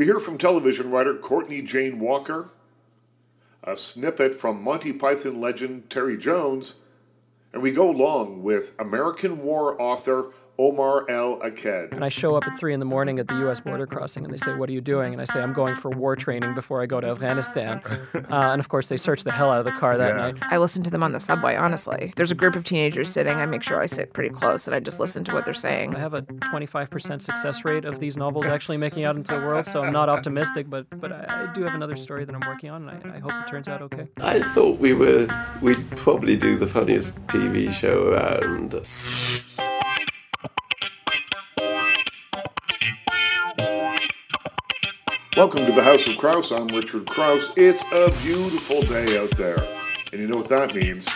We hear from television writer Courtney Jane Walker, a snippet from Monty Python legend Terry Jones, and we go along with American War author Omar El Akkad. And I show up at three in the morning at the U.S. border crossing, and they say, "What are you doing?" And I say, "I'm going for war training before I go to Afghanistan." Uh, and of course, they search the hell out of the car that Yeah. night. I listen to them on the subway, honestly. There's a group of teenagers sitting. I make sure I sit pretty close and I just listen to what they're saying. I have a 25% success rate of these novels actually making out into the world, so I'm not optimistic, but but I, I do have another story that I'm working on, and I, I hope it turns out okay. I thought we were we'd probably do the funniest TV show around. Welcome to the House of Kraus. I'm Richard Kraus. It's a beautiful day out there. And you know what that means?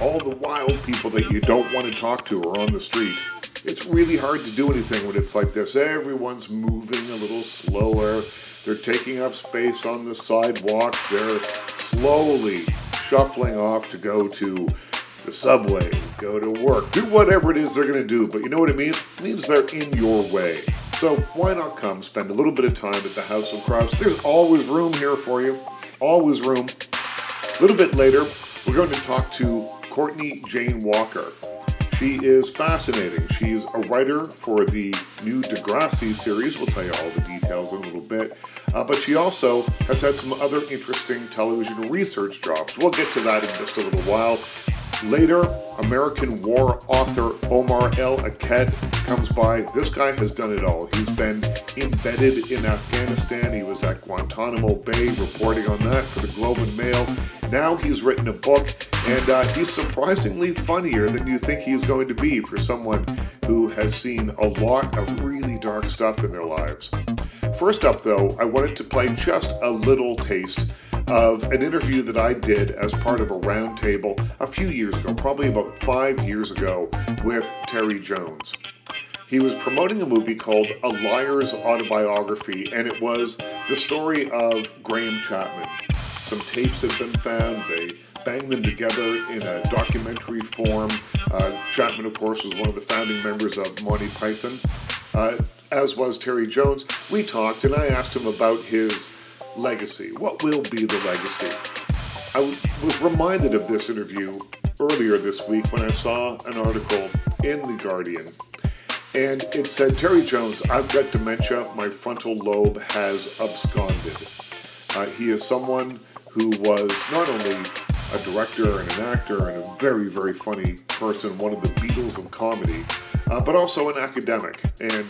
All the wild people that you don't want to talk to are on the street. It's really hard to do anything when it's like this. Everyone's moving a little slower. They're taking up space on the sidewalk. They're slowly shuffling off to go to the subway, go to work, do whatever it is they're going to do. But you know what it means? It means they're in your way. So why not come spend a little bit of time at the House of Kraus? There's always room here for you. Always room. A little bit later, we're going to talk to Courtney Jane Walker. She is fascinating. She's a writer for the new Degrassi series. We'll tell you all the details in a little bit. Uh, but she also has had some other interesting television research jobs. We'll get to that in just a little while. Later, American War author Omar El Akkad comes by. This guy has done it all. He's been embedded in Afghanistan. He was at Guantanamo Bay reporting on that for the Globe and Mail. Now he's written a book, and uh, he's surprisingly funnier than you think he's going to be for someone who has seen a lot of really dark stuff in their lives. First up, though, I wanted to play just a little taste of an interview that I did as part of a roundtable a few years ago, probably about five years ago, with Terry Jones. He was promoting a movie called A Liar's Autobiography, and it was the story of Graham Chapman. Some tapes had been found, they banged them together in a documentary form. Uh, Chapman, of course, was one of the founding members of Monty Python, uh, as was Terry Jones. We talked, and I asked him about his legacy. What will be the legacy? I was reminded of this interview earlier this week when I saw an article in The Guardian. And it said, Terry Jones, I've got dementia. My frontal lobe has absconded. Uh, he is someone who was not only a director and an actor and a very, very funny person, one of the Beatles of comedy, uh, but also an academic. And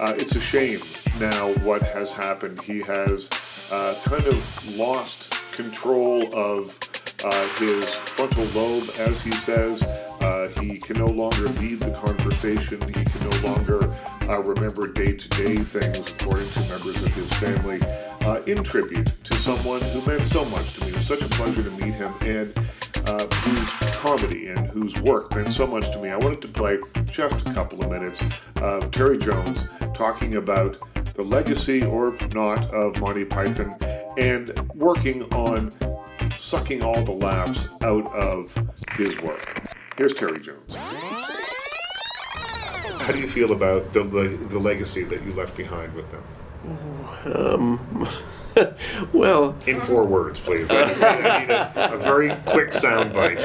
uh, it's a shame now what has happened. He has uh, kind of lost control of uh, his frontal lobe, as he says. Uh, he can no longer lead the conversation. He can no longer uh, remember day to day things, according to members of his family. Uh, in tribute to someone who meant so much to me. It was such a pleasure to meet him and uh, whose comedy and whose work meant so much to me. I wanted to play just a couple of minutes of Terry Jones talking about the legacy or not of Monty Python and working on sucking all the laughs out of his work. Here's Terry Jones. How do you feel about the, the, the legacy that you left behind with them? Um, well, In four words, please. I need, I need a, a very quick sound bite.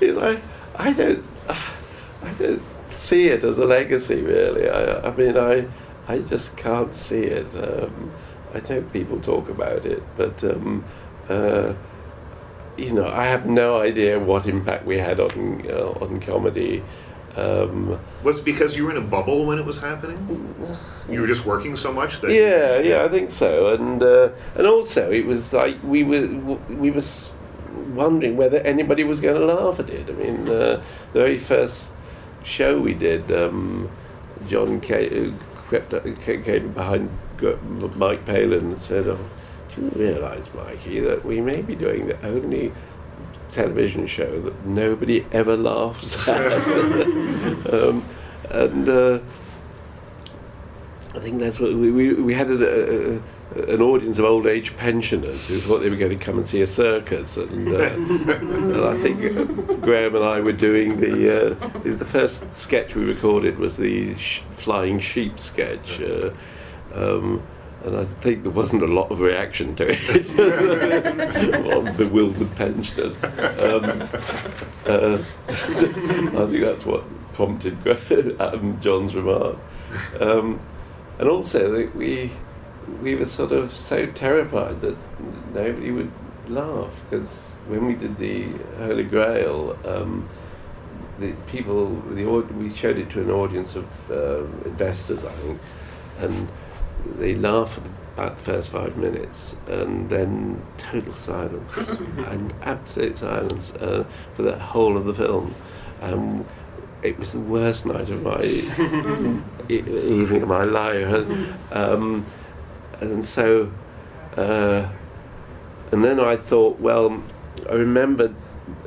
it's like, I don't, I don't see it as a legacy really. I, I mean, I, I just can't see it. Um, I know people talk about it, but um, uh, you know, I have no idea what impact we had on uh, on comedy. Um, Was it because you were in a bubble when it was happening? You were just working so much that yeah, yeah, I think so, and uh, and also it was like we were we were wondering whether anybody was going to laugh at it. I mean, uh, the very first show we did, um, John came, crept up, came behind Mike Palin and said, oh, "Do you realise, Mikey, that we may be doing the only." television show that nobody ever laughs at um, and uh, I think that's what we, we, we had a, a, an audience of old age pensioners who thought they were going to come and see a circus, and, uh, and I think uh, Graham and I were doing the uh, the first sketch we recorded was the sh- flying sheep sketch. Um, and I think there wasn't a lot of reaction to it. of bewildered pensioners. Um, uh, I think that's what prompted Adam John's remark. Um, and also that we we were sort of so terrified that nobody would laugh because when we did the Holy Grail, um, the people the we showed it to an audience of uh, investors, I think, and they laughed about the first five minutes, and then total silence and absolute silence uh, for the whole of the film. Um, it was the worst night of my evening of my life, and, um, and so, uh, and then I thought, well, I remembered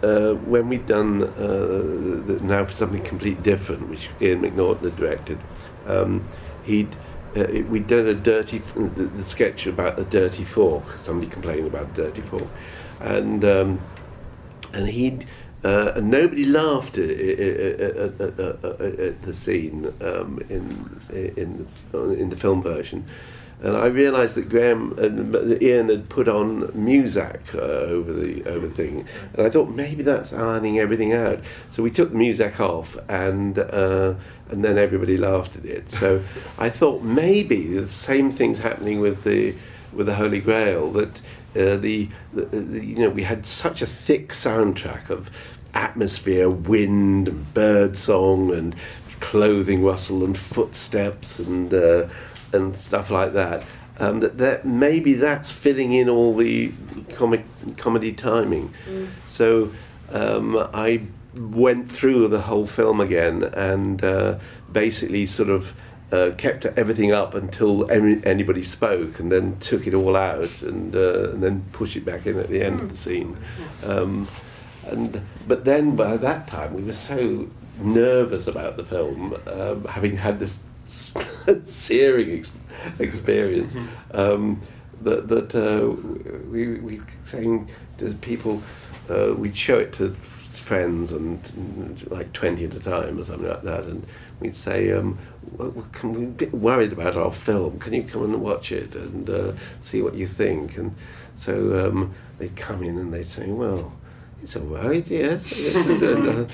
uh, when we'd done uh, the, now for something completely different, which Ian MacNaughton had directed. Um, he'd uh, we did a dirty the, the, sketch about a dirty fork. Somebody complained about a dirty fork, and um, and he'd uh, and nobody laughed at, at, at, at the scene um, in in in the film version. And I realised that Graham and Ian had put on Muzak uh, over the over the thing, and I thought maybe that's ironing everything out. So we took the Muzak off, and uh, and then everybody laughed at it. So I thought maybe the same thing's happening with the with the Holy Grail that uh, the, the, the, you know we had such a thick soundtrack of atmosphere, wind, and bird song, and clothing rustle, and footsteps, and uh, and stuff like that. Um, that, that maybe that's filling in all the comic comedy timing. Mm. So um, I went through the whole film again and uh, basically sort of uh, kept everything up until any, anybody spoke, and then took it all out, and, uh, and then push it back in at the end of the scene. Um, and but then by that time we were so nervous about the film, um, having had this searing ex- experience, um, that that uh, we we saying to people, uh, we'd show it to friends and, and, like twenty at a time or something like that, and we'd say, um, well, can we a bit worried about our film? Can you come and watch it and uh, see what you think? And so um, they'd come in and they'd say, well, it's all right, yes. I don't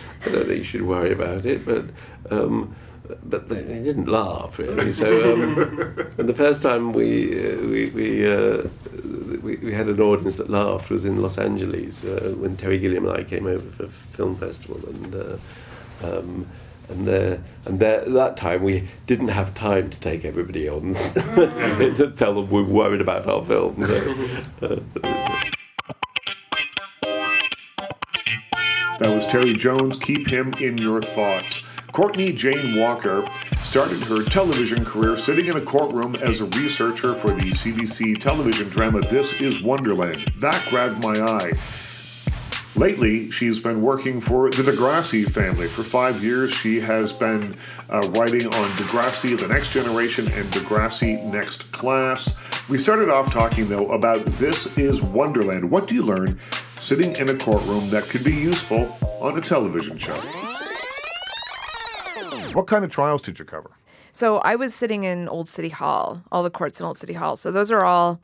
think you should worry about it, but um, but they, they, didn't laugh really. So um, and the first time we uh, we we, uh, we, we had an audience that laughed was in Los Angeles uh, when Terry Gilliam and I came over for a film festival and. Uh, um, and there, and there, that time we didn't have time to take everybody on to tell them we were worried about our film. So, that was Terry Jones. Keep him in your thoughts. Courtney Jane Walker started her television career sitting in a courtroom as a researcher for the CBC television drama This Is Wonderland. That grabbed my eye. Lately, she's been working for the Degrassi family. For five years, she has been uh, writing on Degrassi The Next Generation and Degrassi Next Class. We started off talking, though, about This is Wonderland. What do you learn sitting in a courtroom that could be useful on a television show? What kind of trials did you cover? So I was sitting in Old City Hall, all the courts in Old City Hall. So those are all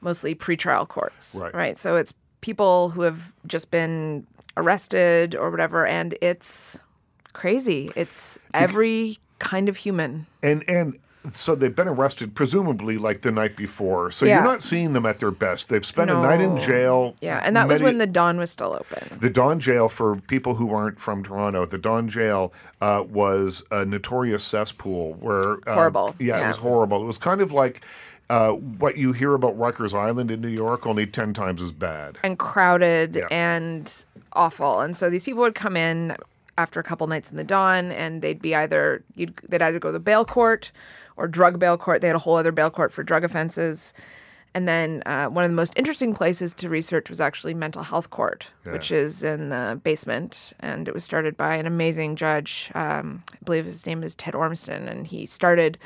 mostly pretrial courts, right? right? So it's people who have just been arrested or whatever, and it's crazy. It's every kind of human. And and so they've been arrested presumably like the night before. So Yeah. you're not seeing them at their best. They've spent a night in jail. Yeah, and that was when the Don was still open. The Don Jail, for people who aren't from Toronto, the Don Jail uh, was a notorious cesspool where. Uh, Horrible, Yeah, it was horrible. It was kind of like uh, what you hear about Rikers Island in New York, only 10 times as bad. and crowded Yeah. and awful. And so these people would come in after a couple nights in the Don, and they'd be either you'd, they'd either go to the bail court or drug bail court. They had a whole other bail court for drug offenses. And then uh, one of the most interesting places to research was actually mental health court, which is in the basement, and it was started by an amazing judge. Um, I believe his name is Ted Ormston, and he started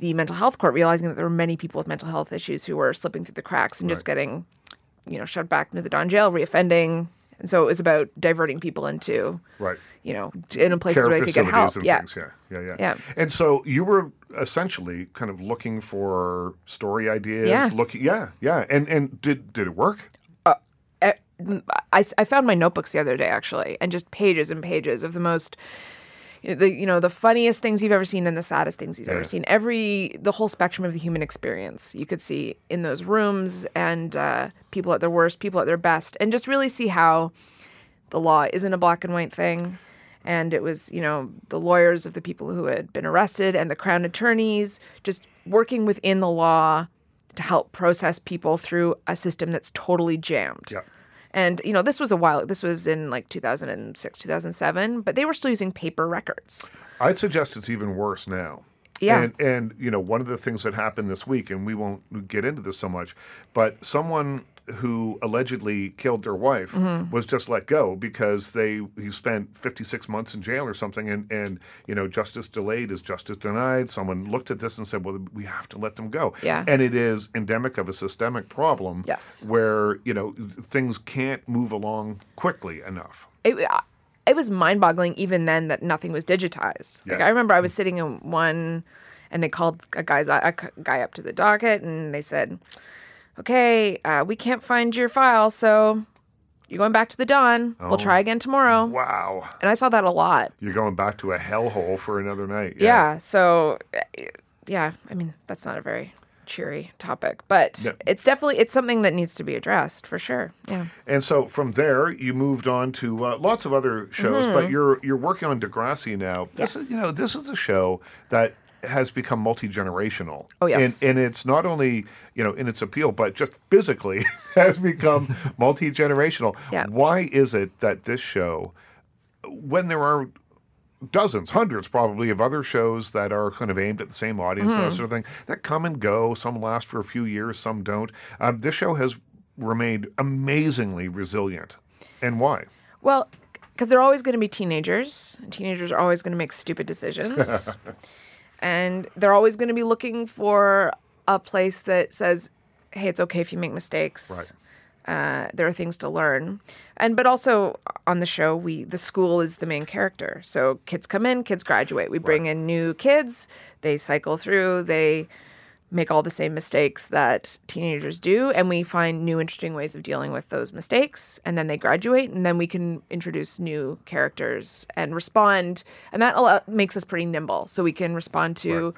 the mental health court realizing that there were many people with mental health issues who were slipping through the cracks and just getting, you know, shoved back into the Don jail, reoffending. And so it was about diverting people into, Right. you know, in a place Care where they could get help. and Yeah. things. Yeah. Yeah. Yeah. Yeah. And so you were essentially kind of looking for story ideas. Yeah. Looking. Yeah. Yeah. And and did did it work? Uh, I, I found my notebooks the other day actually, and just pages and pages of the most, the you know the funniest things you've ever seen and the saddest things you've Yeah. ever seen. Every the whole spectrum of the human experience you could see in those rooms, and uh, people at their worst, people at their best, and just really see how the law isn't a black and white thing. And it was, you know, the lawyers of the people who had been arrested and the crown attorneys just working within the law to help process people through a system that's totally jammed. Yeah. And you know, this was a while. This was in like 2006, 2007, but they were still using paper records. I'd suggest it's even worse now. Yeah. And and you know, one of the things that happened this week, and we won't get into this so much, but someone who allegedly killed their wife Mm-hmm. was just let go because they he spent 56 months in jail or something and and you know justice delayed is justice denied someone looked at this and said well we have to let them go Yeah. and it is endemic of a systemic problem Yes. where you know things can't move along quickly enough It, it was mind-boggling even then that nothing was digitized. Like Yeah. I remember I was sitting in one, and they called a guy's a guy up to the docket, and they said, "Okay, uh, we can't find your file, so you're going back to the Don. Oh. We'll try again tomorrow." wow And I saw that a lot. you're going back to a hellhole for another night Yeah. yeah. So, uh, yeah, I mean, that's not a very cheery topic, but No. it's definitely it's something that needs to be addressed for sure. Yeah. And so from there, you moved on to uh, lots of other shows, but you're you're working on Degrassi now. This is Mm-hmm. Yes. you know this is a show that has become multi generational. Oh, yes. and, and it's not only you know in its appeal, but just physically has become multi generational. Yeah. Why is it that this show, when there are dozens, hundreds probably of other shows that are kind of aimed at the same audience and that sort of thing that come and go. Some last for a few years, some don't. Um, this show has remained amazingly resilient. And why? Well, because they're always going to be teenagers. Teenagers are always going to make stupid decisions. and they're always going to be looking for a place that says, hey, it's okay if you make mistakes. Uh, there are things to learn. And but also on the show, we the school is the main character. So kids come in, kids graduate. We bring in new kids. They cycle through. They make all the same mistakes that teenagers do and we find new interesting ways of dealing with those mistakes and then they graduate and then we can introduce new characters and respond and that makes us pretty nimble. So we can respond to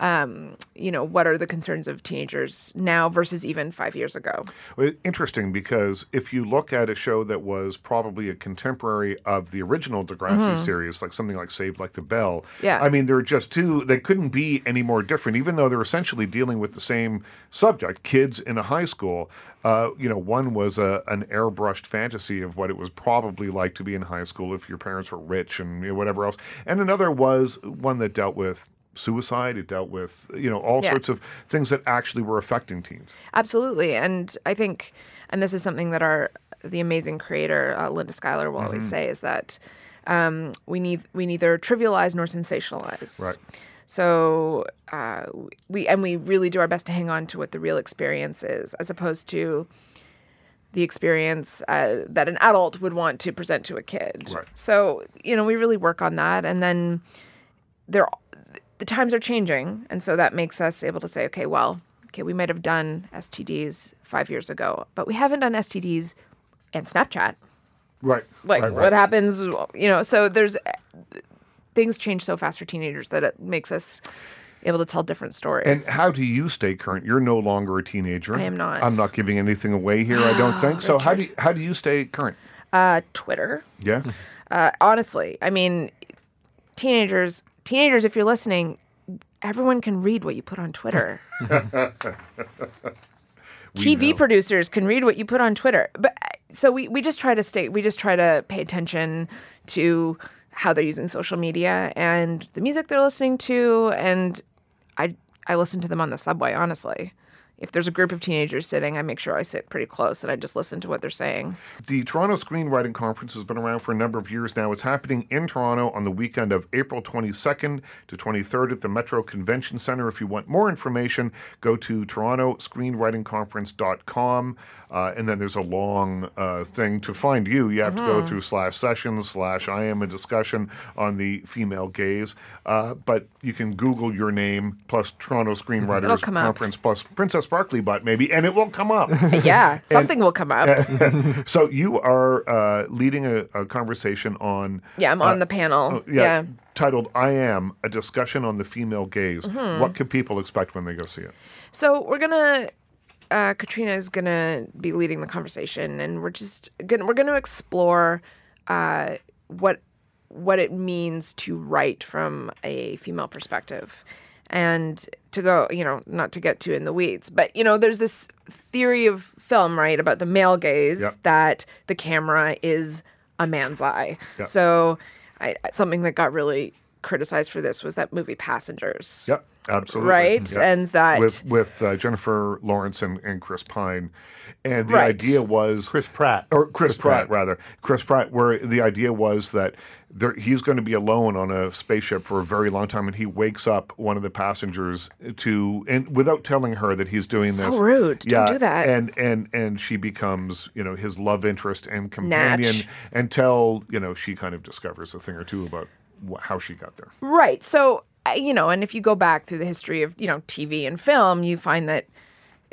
um, you know what are the concerns of teenagers now versus even five years ago Well, Interesting because if you look at a show that was probably a contemporary of the original Degrassi series, like something like Saved Like the Bell, Mm-hmm. Yeah. I mean, they're just two, they couldn't be any more different, even though they're essentially dealing with the same subject kids in a high school. Uh, you know, one was a, an airbrushed fantasy of what it was probably like to be in high school if your parents were rich and you know, whatever else. And another was one that dealt with suicide, it dealt with, you know, all Yeah. sorts of things that actually were affecting teens. Absolutely, and I think, and this is something that our the amazing creator uh, Linda Schuyler will always say is that um, we need we neither trivialize nor sensationalize. Right. So uh, we and we really do our best to hang on to what the real experience is, as opposed to the experience uh, that an adult would want to present to a kid. Right. So you know we really work on that, and then there the times are changing and so that makes us able to say okay well okay we might have done stds five years ago but we haven't done stds and snapchat Right. like right, what right. happens you know so there's things change so fast for teenagers that it makes us able to tell different stories And how do you stay current? You're no longer a teenager. I am not. I'm not giving anything away here. I don't think so. How do you, how do you stay current? uh, twitter Yeah. uh, honestly i mean teenagers teenagers if you're listening everyone can read what you put on twitter TV know. producers can read what you put on Twitter. But uh, so we, we just try to stay we just try to pay attention to how they're using social media and the music they're listening to and I I listen to them on the subway, honestly. If there's a group of teenagers sitting, I make sure I sit pretty close and I just listen to what they're saying. The Toronto Screenwriting Conference has been around for a number of years now. It's happening in Toronto on the weekend of April 22nd to 23rd at the Metro Convention Center. If you want more information, go to torontoscreenwritingconference.com. Uh, and then there's a long uh, thing to find you. You have to go through slash sessions slash I am a discussion on the female gaze. Uh, but you can Google your name plus Toronto Screenwriters come up. Conference plus Princess Sparkly Butt maybe, and it won't come up. Yeah, something will come up. So you are uh, leading a, a conversation on Yeah, I'm on the panel. Uh, yeah, yeah. titled "I Am: A Discussion on the Female Gaze." Mm-hmm. What can people expect when they go see it? So we're gonna. Uh, Katrina is gonna be leading the conversation, and we're just gonna we're gonna explore uh, what what it means to write from a female perspective, and to go, you know, not to get too in the weeds, but you know, there's this theory of film, right, about the male gaze Yep. that the camera is a man's eye. Yep. So, I, something that got really criticized for this was that movie Passengers. Yep, absolutely. Right? Yep. And that- with with uh, Jennifer Lawrence and, and Chris Pine, and the Right. idea was Chris Pratt. or Chris, Pratt, Pratt. rather Chris Pratt, where the idea was that there, he's going to be alone on a spaceship for a very long time, and he wakes up one of the passengers to and without telling her that he's doing So this. So rude. Don't do that. And and and she becomes you know his love interest and companion Natch. until you know she kind of discovers a thing or two about wh- how she got there. Right. So, you know, and if you go back through the history of, you know, TV and film, you find that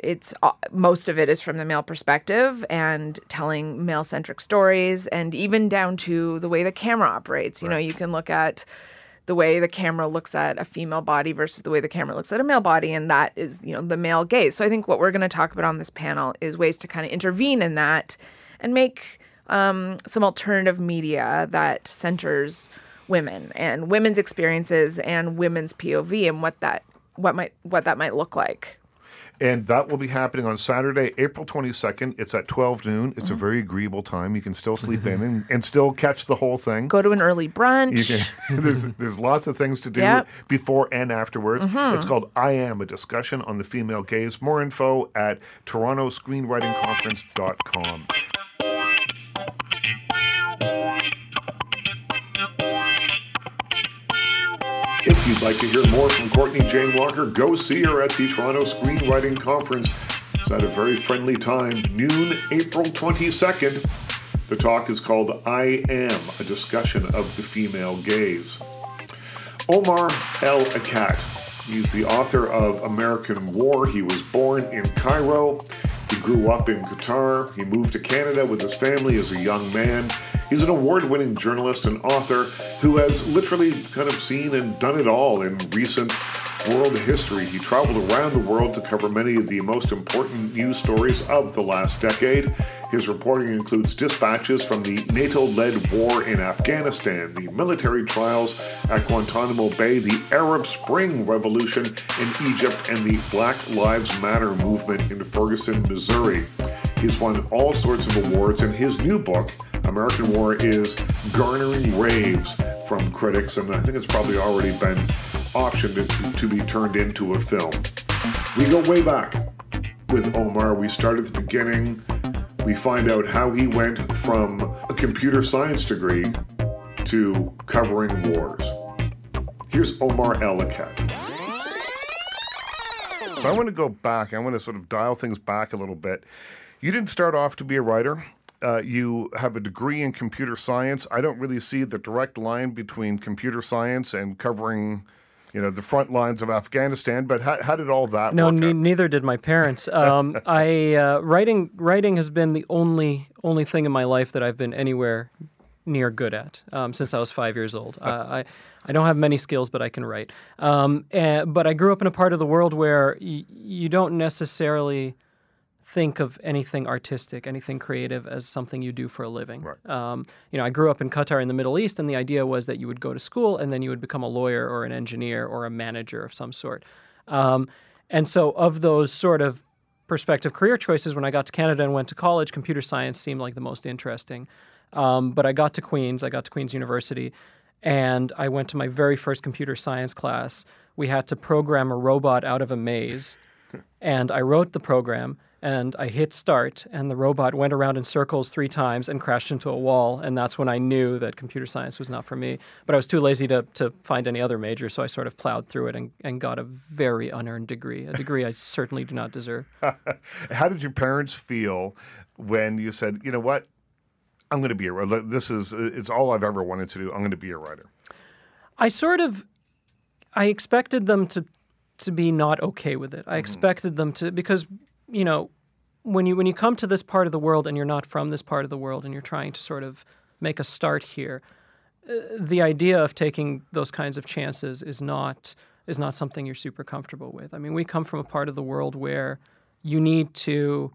it's uh, most of it is from the male perspective and telling male centric stories and even down to the way the camera operates. You know, you can look at the way the camera looks at a female body versus the way the camera looks at a male body and that is, you know, the male gaze. So I think what we're going to talk about on this panel is ways to kind of intervene in that and make um, some alternative media that centers women and women's experiences and women's POV and what that what might what that might look like. And that will be happening on Saturday, April 22nd. It's at 12 noon. Mm-hmm. It's a very agreeable time. You can still sleep in and, and still catch the whole thing. Go to an early brunch. Can, there's, there's lots of things to do Yep. before and afterwards. Mm-hmm. It's called I Am, a discussion on the female gaze. More info at torontoscreenwritingconference.com. you'd like to hear more from Courtney Jane Walker, go see her at the Toronto Screenwriting Conference. It's at a very friendly time, noon, April 22nd. The talk is called I Am, a discussion of the female gaze. Omar El Akkad. He's the author of American War. He was born in Cairo. He grew up in Qatar. He moved to Canada with his family as a young man. He's an award winning journalist and author who has literally kind of seen and done it all in recent world history. He traveled around the world to cover many of the most important news stories of the last decade. His reporting includes dispatches from the NATO led war in Afghanistan, the military trials at Guantanamo Bay, the Arab Spring Revolution in Egypt, and the Black Lives Matter movement in Ferguson, Missouri. He's won all sorts of awards, and his new book, American War, is garnering raves from critics, and I think it's probably already been optioned to, to be turned into a film. We go way back with Omar. We start at the beginning. We find out how he went from a computer science degree to covering wars. Here's Omar El Akkad. So I want to go back. I want to sort of dial things back a little bit. You didn't start off to be a writer. Uh, you have a degree in computer science. I don't really see the direct line between computer science and covering, you know, the front lines of Afghanistan. But how, how did all that No, work? ne- neither did my parents. Um, I uh, writing writing has been the only only thing in my life that I've been anywhere near good at um, since I was five years old. Uh, I I don't have many skills, but I can write. Um, and, but I grew up in a part of the world where y- you don't necessarily think of anything artistic, anything creative as something you do for a living. Right. Um, you know, I grew up in Qatar in the Middle East, and the idea was that you would go to school and then you would become a lawyer or an engineer or a manager of some sort. Um, and so, of those sort of perspective career choices, when I got to Canada and went to college, computer science seemed like the most interesting. Um, but I got to Queens, I got to Queens University, and I went to my very first computer science class. We had to program a robot out of a maze. and I wrote the program and I hit start, and the robot went around in circles three times and crashed into a wall. And that's when I knew that computer science was not for me. But I was too lazy to, to find any other major, so I sort of plowed through it and, and got a very unearned degree, a degree I certainly do not deserve. How did your parents feel when you said, you know what? I'm going to be a writer. This is it's all I've ever wanted to do. I'm going to be a writer. I sort of I expected them to to be not okay with it. I mm-hmm. expected them to because you know when you when you come to this part of the world and you're not from this part of the world and you're trying to sort of make a start here, uh, the idea of taking those kinds of chances is not is not something you're super comfortable with. I mean, we come from a part of the world where you need to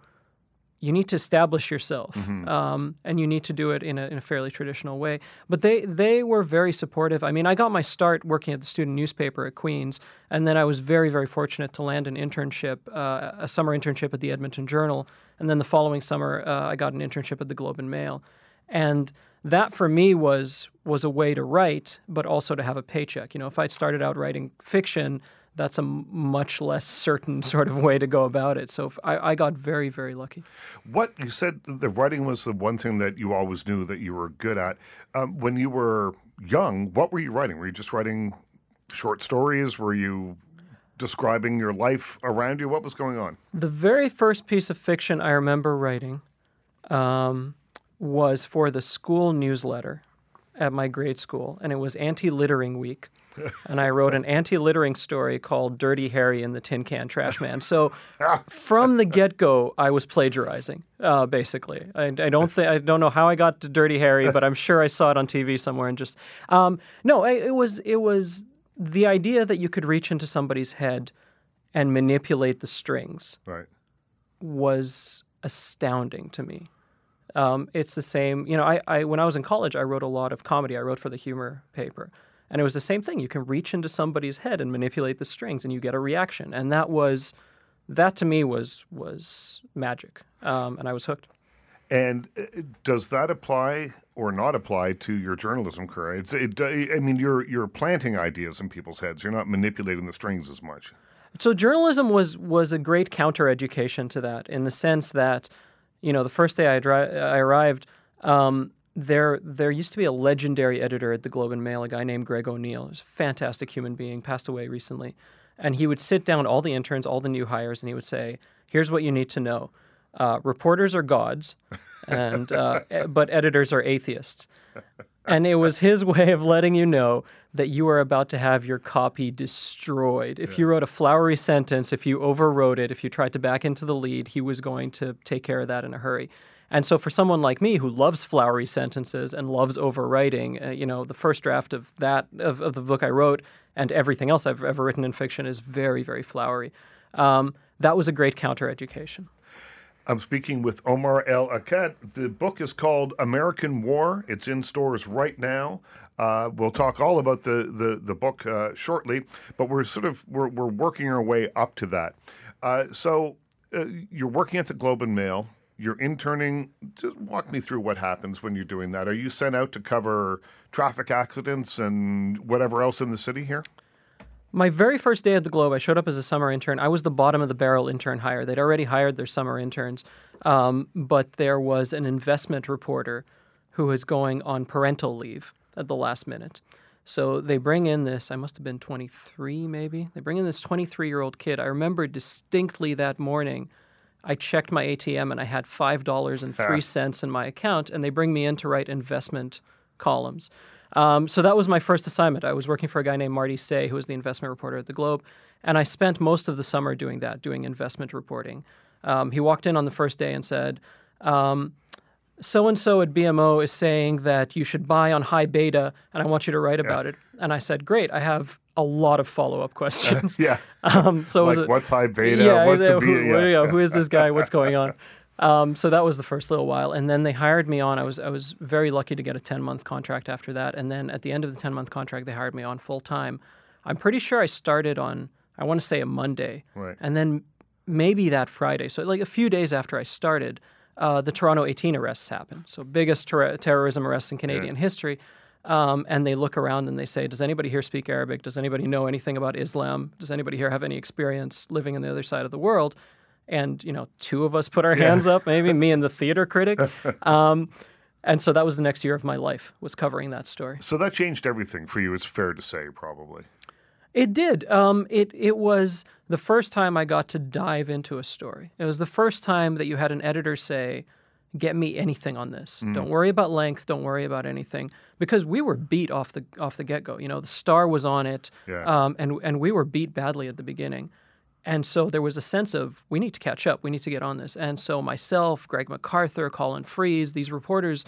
you need to establish yourself, um, and you need to do it in a, in a fairly traditional way. But they they were very supportive. I mean, I got my start working at the student newspaper at Queens, and then I was very very fortunate to land an internship, uh, a summer internship at the Edmonton Journal, and then the following summer uh, I got an internship at the Globe and Mail, and that for me was was a way to write, but also to have a paycheck. You know, if I'd started out writing fiction. That's a much less certain sort of way to go about it. So I, I got very, very lucky. What you said the writing was the one thing that you always knew that you were good at. Um, when you were young, what were you writing? Were you just writing short stories? Were you describing your life around you? What was going on? The very first piece of fiction I remember writing um, was for the school newsletter at my grade school, and it was Anti Littering Week. And I wrote an anti littering story called Dirty Harry and the Tin Can Trash Man. So from the get go, I was plagiarizing, uh, basically. I, I don't think I don't know how I got to Dirty Harry, but I'm sure I saw it on TV somewhere and just um, no. I, it was it was the idea that you could reach into somebody's head and manipulate the strings Right. was astounding to me. Um, it's the same, you know. I, I when I was in college, I wrote a lot of comedy. I wrote for the humor paper, and it was the same thing. You can reach into somebody's head and manipulate the strings, and you get a reaction. And that was, that to me was was magic, um, and I was hooked. And uh, does that apply or not apply to your journalism career? It's, it, I mean, you're you're planting ideas in people's heads. You're not manipulating the strings as much. So journalism was was a great counter education to that, in the sense that, you know, the first day I, dri- I arrived, um, there there used to be a legendary editor at the Globe and Mail, a guy named Greg O'Neill. He was a fantastic human being, passed away recently, and he would sit down all the interns, all the new hires, and he would say, "Here's what you need to know: uh, reporters are gods, and uh, but editors are atheists." And it was his way of letting you know that you are about to have your copy destroyed. If you wrote a flowery sentence, if you overwrote it, if you tried to back into the lead, he was going to take care of that in a hurry. And so, for someone like me who loves flowery sentences and loves overwriting, uh, you know, the first draft of that of, of the book I wrote and everything else I've ever written in fiction is very, very flowery. Um, that was a great counter education. I'm speaking with Omar El Akkad. The book is called American War. It's in stores right now. Uh, we'll talk all about the the, the book uh, shortly, but we're sort of we're, we're working our way up to that. Uh, so uh, you're working at the Globe and Mail. You're interning. Just walk me through what happens when you're doing that. Are you sent out to cover traffic accidents and whatever else in the city here? My very first day at the Globe, I showed up as a summer intern. I was the bottom of the barrel intern hire. They'd already hired their summer interns, um, but there was an investment reporter who was going on parental leave at the last minute. So they bring in this, I must have been 23 maybe. They bring in this 23 year old kid. I remember distinctly that morning, I checked my ATM and I had $5.03 in my account, and they bring me in to write investment columns. Um, so that was my first assignment. I was working for a guy named Marty Say, who was the investment reporter at the Globe, and I spent most of the summer doing that, doing investment reporting. Um, he walked in on the first day and said, "So and so at BMO is saying that you should buy on high beta, and I want you to write about it." And I said, "Great, I have a lot of follow up questions." Yeah. Um, so it like a- what's high beta? yeah, what's yeah, who, yeah, who is this guy? What's going on? Um, so that was the first little while, and then they hired me on. I was I was very lucky to get a ten month contract after that, and then at the end of the ten month contract, they hired me on full time. I'm pretty sure I started on I want to say a Monday, Right. and then maybe that Friday. So like a few days after I started, uh, the Toronto 18 arrests happened. So biggest ter- terrorism arrests in Canadian history. Um, and they look around and they say, Does anybody here speak Arabic? Does anybody know anything about Islam? Does anybody here have any experience living on the other side of the world? And, you know, two of us put our hands up, maybe me and the theater critic. Um, and so that was the next year of my life, was covering that story. So that changed everything for you, it's fair to say, probably. It did. Um, it it was the first time I got to dive into a story. It was the first time that you had an editor say, "Get me anything on this. Don't worry about length. Don't worry about anything." Because we were beat off the off the get go. You know, the star was on it, Yeah. um, and and we were beat badly at the beginning. And so there was a sense of we need to catch up. We need to get on this. And so myself, Greg McArthur, Colin Freeze, these reporters,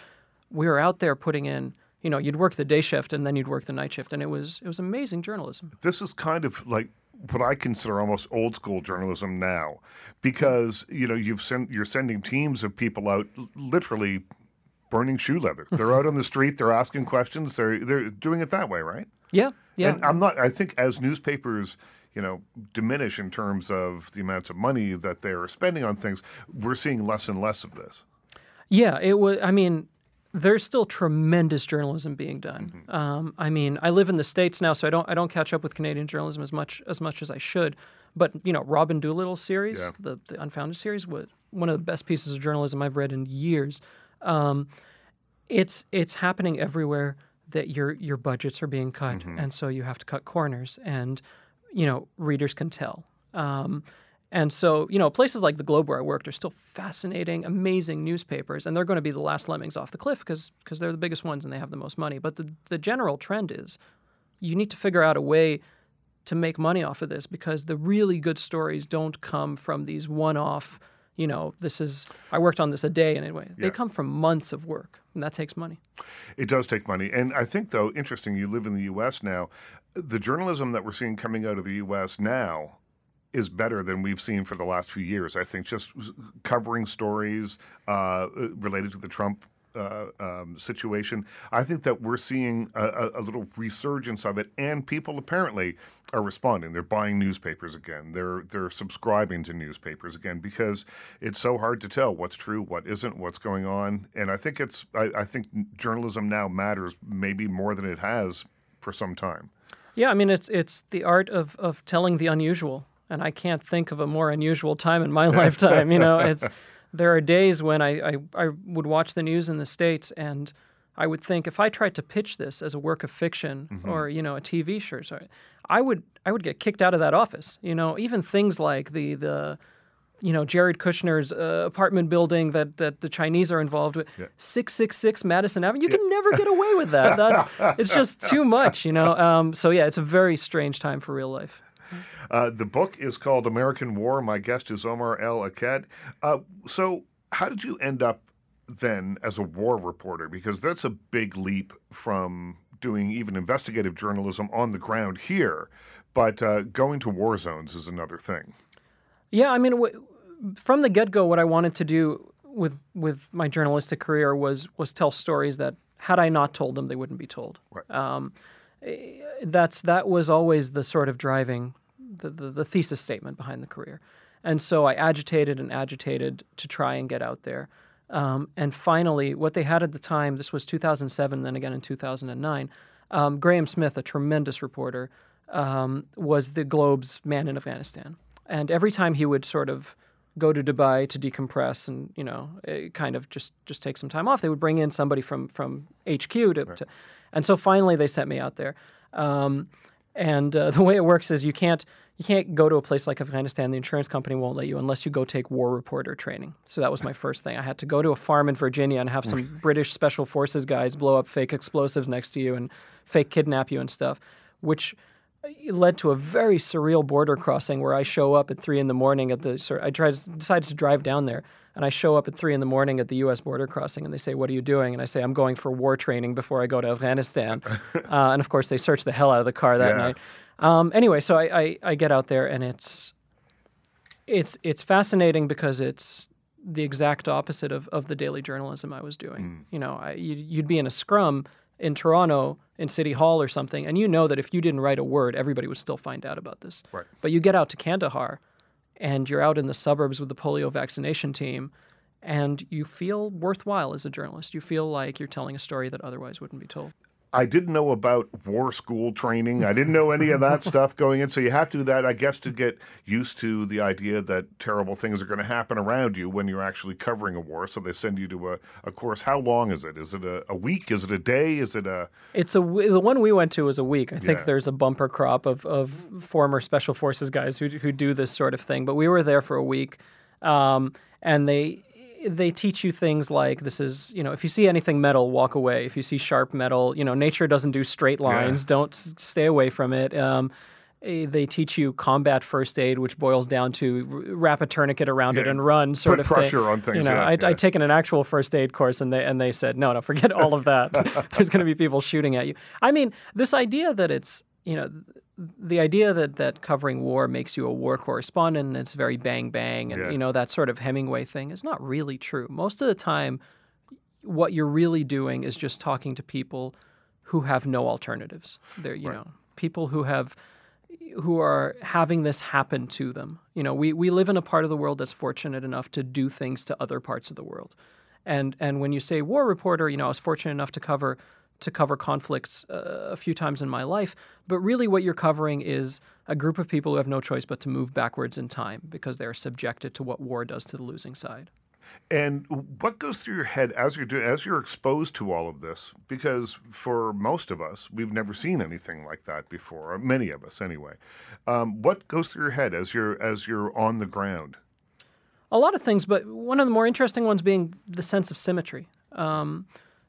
we were out there putting in. You know, you'd work the day shift and then you'd work the night shift, and it was it was amazing journalism. this is kind of like what I consider almost old school journalism now, because you know you've sent you're sending teams of people out literally burning shoe leather. They're out on the street. They're asking questions. They're they're doing it that way, right? Yeah, yeah. And I'm not. I think as newspapers. You know, diminish in terms of the amounts of money that they're spending on things. We're seeing less and less of this. Yeah, it was. I mean, there's still tremendous journalism being done. Um, I mean, I live in the states now, so I don't I don't catch up with Canadian journalism as much as much as I should. But you know, Robin Doolittle series, Yeah. the the Unfounded series, was one of the best pieces of journalism I've read in years. Um, it's it's happening everywhere that your your budgets are being cut, and so you have to cut corners, and you know readers can tell. Um, and so you know places like the Globe where I worked are still fascinating, amazing newspapers, and they're going to be the last lemmings off the cliff because they're the biggest ones and they have the most money. But the the general trend is you need to figure out a way to make money off of this because the really good stories don't come from these one-off. You know, this is I worked on this a day, anyway, Yeah. they come from months of work, and that takes money. It does take money. And I think, though, interesting, you live in the U.S. now. The journalism that we're seeing coming out of the U.S. now is better than we've seen for the last few years. I think just covering stories uh, related to the Trump. Uh, um, situation. I think that we're seeing a, a, a little resurgence of it, and people apparently are responding. They're buying newspapers again. They're they're subscribing to newspapers again because it's so hard to tell what's true, what isn't, what's going on. And I think it's I, I think journalism now matters maybe more than it has for some time. Yeah, I mean it's it's the art of of telling the unusual, and I can't think of a more unusual time in my lifetime. You know, it's there are days when I, I I would watch the news in the states and. I would think if I tried to pitch this as a work of fiction or you know a TV show, sorry, I would I would get kicked out of that office. You know, even things like the the you know Jared Kushner's uh, apartment building that that the Chinese are involved with, six six six Madison Avenue. You can never get away with that. That's it's just too much. You know. Um, so yeah, it's a very strange time for real life. Uh, the book is called American War. My guest is Omar El Akkad. Uh, so, how did you end up then as a war reporter? Because that's a big leap from doing even investigative journalism on the ground here, but uh, going to war zones is another thing. Yeah, I mean, w- from the get go, what I wanted to do with with my journalistic career was was tell stories that had I not told them, they wouldn't be told. Right. Um, eh, that's that was always the sort of driving the, the, the thesis statement behind the career, and so I agitated and agitated to try and get out there. Um, and finally, what they had at the time, this was 2007, then again in 2009, um, Graeme Smith, a tremendous reporter, um, was the Globe's man in Afghanistan. And every time he would sort of go to Dubai to decompress and you know eh, kind of just just take some time off, they would bring in somebody from from HQ to, to and so finally they sent me out there. Um, and uh, the way it works is you can't you can't go to a place like Afghanistan. The insurance company won't let you unless you go take war reporter training. So that was my first thing. I had to go to a farm in Virginia and have some British special forces guys blow up fake explosives next to you and fake kidnap you and stuff, which led to a very surreal border crossing where I show up at three in the morning at the. I tried decided to drive down there, and I show up at three in the morning at the U.S. border crossing, and they say, "What are you doing?" And I say, "I'm going for war training before I go to Afghanistan." uh, and of course, they search the hell out of the car that Yeah. night. Um, anyway, so I, I I get out there, and it's it's it's fascinating because it's the exact opposite of, of the daily journalism I was doing. You know, I, you'd, you'd be in a scrum in Toronto in City Hall or something, and you know that if you didn't write a word, everybody would still find out about this. Right. But you get out to Kandahar, and you're out in the suburbs with the polio vaccination team, and you feel worthwhile as a journalist. You feel like you're telling a story that otherwise wouldn't be told. I didn't know about war school training. I didn't know any of that stuff going in. So you have to do that, I guess, to get used to the idea that terrible things are going to happen around you when you're actually covering a war. So they send you to a, a course. How long is it? Is it a, a week? Is it a day? Is it a. It's a the one we went to was a week. I think Yeah. there's a bumper crop of, of former special forces guys who who do this sort of thing. But we were there for a week, um, and they they teach you things like this is you know if you see anything metal, walk away. If you see sharp metal, you know nature doesn't do straight lines. Don't s- stay away from it. Um, eh, they teach you combat first aid, which boils down to r- wrap a tourniquet around it and run, sort put of thing. pressure on things, You know, yeah, I, yeah. I'd taken an actual first aid course, and they and they said, no, no, forget all of that. There's going to be people shooting at you. I mean, this idea that it's you know, the idea that that covering war makes you a war correspondent and it's very bang bang and Yeah. you know that sort of Hemingway thing is not really true. Most of the time, what you're really doing is just talking to people who have no alternatives. They're you know people who have who are having this happen to them. You know, we, we live in a part of the world that's fortunate enough to do things to other parts of the world. And and when you say war reporter, you know, I was fortunate enough to cover to cover conflicts uh, a few times in my life, but really what you're covering is a group of people who have no choice but to move backwards in time because they're subjected to what war does to the losing side. And what goes through your head as you're doing, as you're exposed to all of this? Because for most of us, we've never seen anything like that before. Or many of us, anyway. Um, what goes through your head as you're as you're on the ground? a lot of things, but one of the more interesting ones being the sense of symmetry. Um,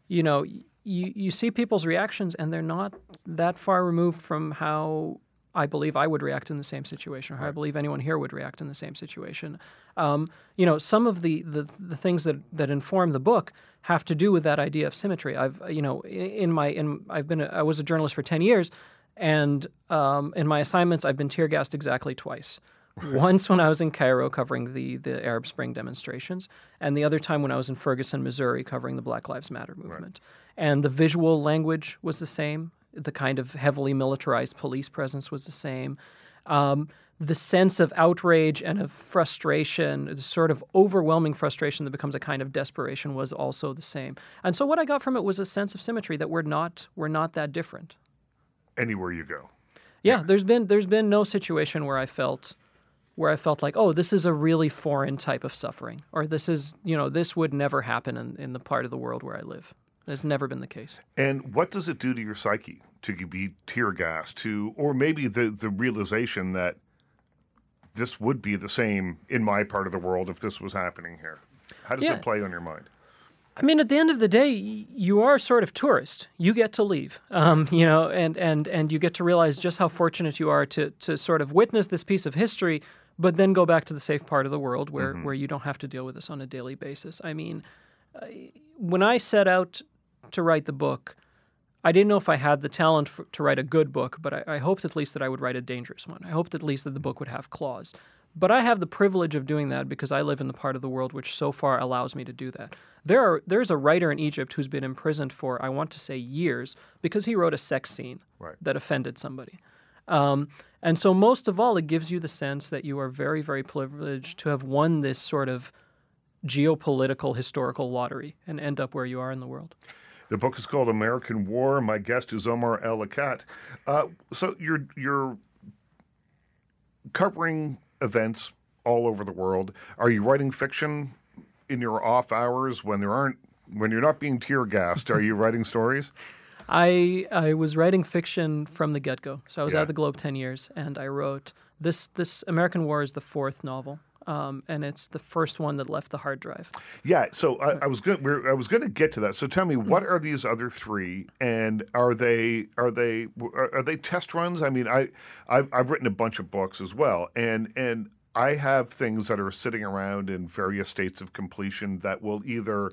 you know, you you see people's reactions, and they're not that far removed from how I believe I would react in the same situation, or how I believe anyone here would react in the same situation. Um, you know, some of the, the the things that that inform the book have to do with that idea of symmetry. I've you know i- in my in I've been a, I was a journalist for ten years, and um, in my assignments I've been tear gassed exactly twice. Once when I was in Cairo covering the, the Arab Spring demonstrations, and the other time when I was in Ferguson, Missouri, covering the Black Lives Matter movement. And the visual language was the same. The kind of heavily militarized police presence was the same. Um, the sense of outrage and of frustration, the sort of overwhelming frustration that becomes a kind of desperation, was also the same. And so what I got from it was a sense of symmetry that we're not we're not that different. Anywhere you go. Yeah, there's been there's been no situation where I felt where I felt like, oh, this is a really foreign type of suffering, or this is you know this would never happen in, in the part of the world where I live. It's never been the case. And what does it do to your psyche to be tear gassed to, or maybe the the realization that this would be the same in my part of the world if this was happening here? How does Yeah. it play on your mind? I mean, at the end of the day, you are sort of tourist. You get to leave, um, you know, and, and, and you get to realize just how fortunate you are to, to sort of witness this piece of history, but then go back to the safe part of the world where, where you don't have to deal with this on a daily basis. I mean, when I set out to write the book, I didn't know if I had the talent for, to write a good book, but I, I hoped at least that I would write a dangerous one. I hoped at least that the book would have claws. But I have the privilege of doing that because I live in the part of the world which so far allows me to do that. There are there's a writer in Egypt who's been imprisoned for I want to say years because he wrote a sex scene Right. that offended somebody. Um, and so most of all, it gives you the sense that you are very very privileged to have won this sort of geopolitical historical lottery and end up where you are in the world. The book is called American War. My guest is Omar El Akkad. Uh, so you're you're covering events all over the world. Are you writing fiction in your off hours when there aren't when you're not being tear gassed? Are you writing stories? I I was writing fiction from the get go. So I was Yeah. at the Globe ten years, and I wrote this. This American War is the fourth novel, um, and it's the first one that left the hard drive. Yeah. So I, I was good. I was going to get to that. So tell me, what are these other three, and are they are they are, are they test runs? I mean, I I've, I've written a bunch of books as well, and and I have things that are sitting around in various states of completion that will either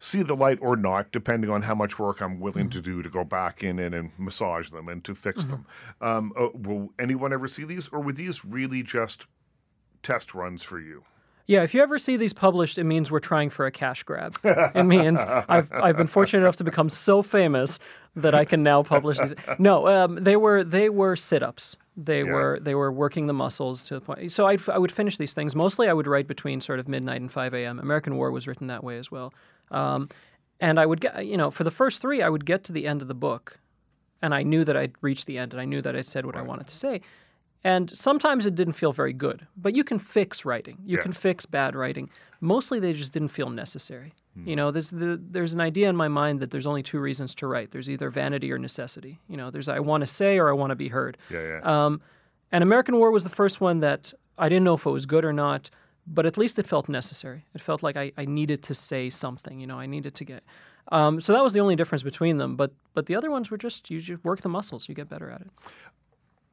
see the light or not, depending on how much work I'm willing to do to go back in and, and massage them and to fix them. Um, uh, will anyone ever see these, or were these really just test runs for you? Yeah, if you ever see these published, it means we're trying for a cash grab. It means I've, I've been fortunate enough to become so famous that I can now publish these. No, um, they were they were sit ups. They Yeah. were they were working the muscles to the point. So I'd, I would finish these things. Mostly, I would write between sort of midnight and five a.m. American War was written that way as well. Um, and I would get you know for the first three, I would get to the end of the book and I knew that I'd reached the end, and I knew that I'd said what I wanted to say. And sometimes it didn't feel very good, but you can fix writing. You Yeah. can fix bad writing. Mostly, they just didn't feel necessary. You know, there's the, there's an idea in my mind that there's only two reasons to write. There's either vanity or necessity. You know, there's I want to say or I want to be heard. Yeah, yeah. Um, and American War was the first one that I didn't know if it was good or not, but at least it felt necessary. It felt like I, I needed to say something. You know, I needed to get. Um, so that was the only difference between them. But but the other ones were just you just work the muscles, you get better at it.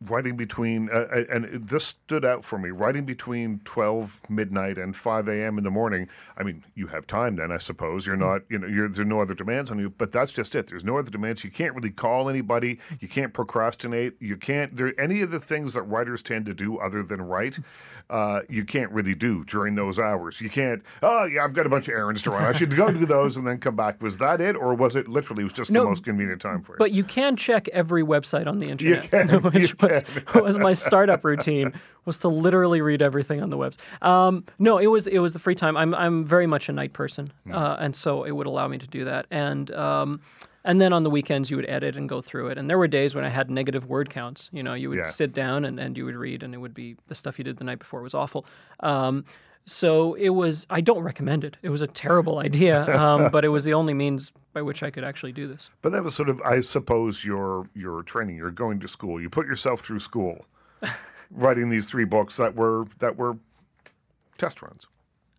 Writing between, uh, uh, and this stood out for me, writing between 12 midnight and 5 a.m. in the morning. I mean, you have time then, I suppose. You're not, you know, you're, there's no other demands on you, but that's just it. There's no other demands. You can't really call anybody. You can't procrastinate. You can't, there, any of the things that writers tend to do other than write, uh, you can't really do during those hours. You can't, oh, yeah, I've got a bunch of errands to run. I should go do those and then come back. Was that it? Or was it literally, it was just No, the most convenient time for you? But you can check every website on the internet, which was, was my startup routine. Was to literally read everything on the webs. Um, no, it was it was the free time. I'm I'm very much a night person, Hmm. uh, and so it would allow me to do that. And um, and then on the weekends you would edit and go through it. And there were days when I had negative word counts. You know, you would Yeah. sit down and, and you would read, and it would be the stuff you did the night before was awful. Um, so it was. I don't recommend it. It was a terrible idea, um, but it was the only means by which I could actually do this. But that was sort of, I suppose, your your training. You're going to school. You put yourself through school, writing these three books that were that were test runs.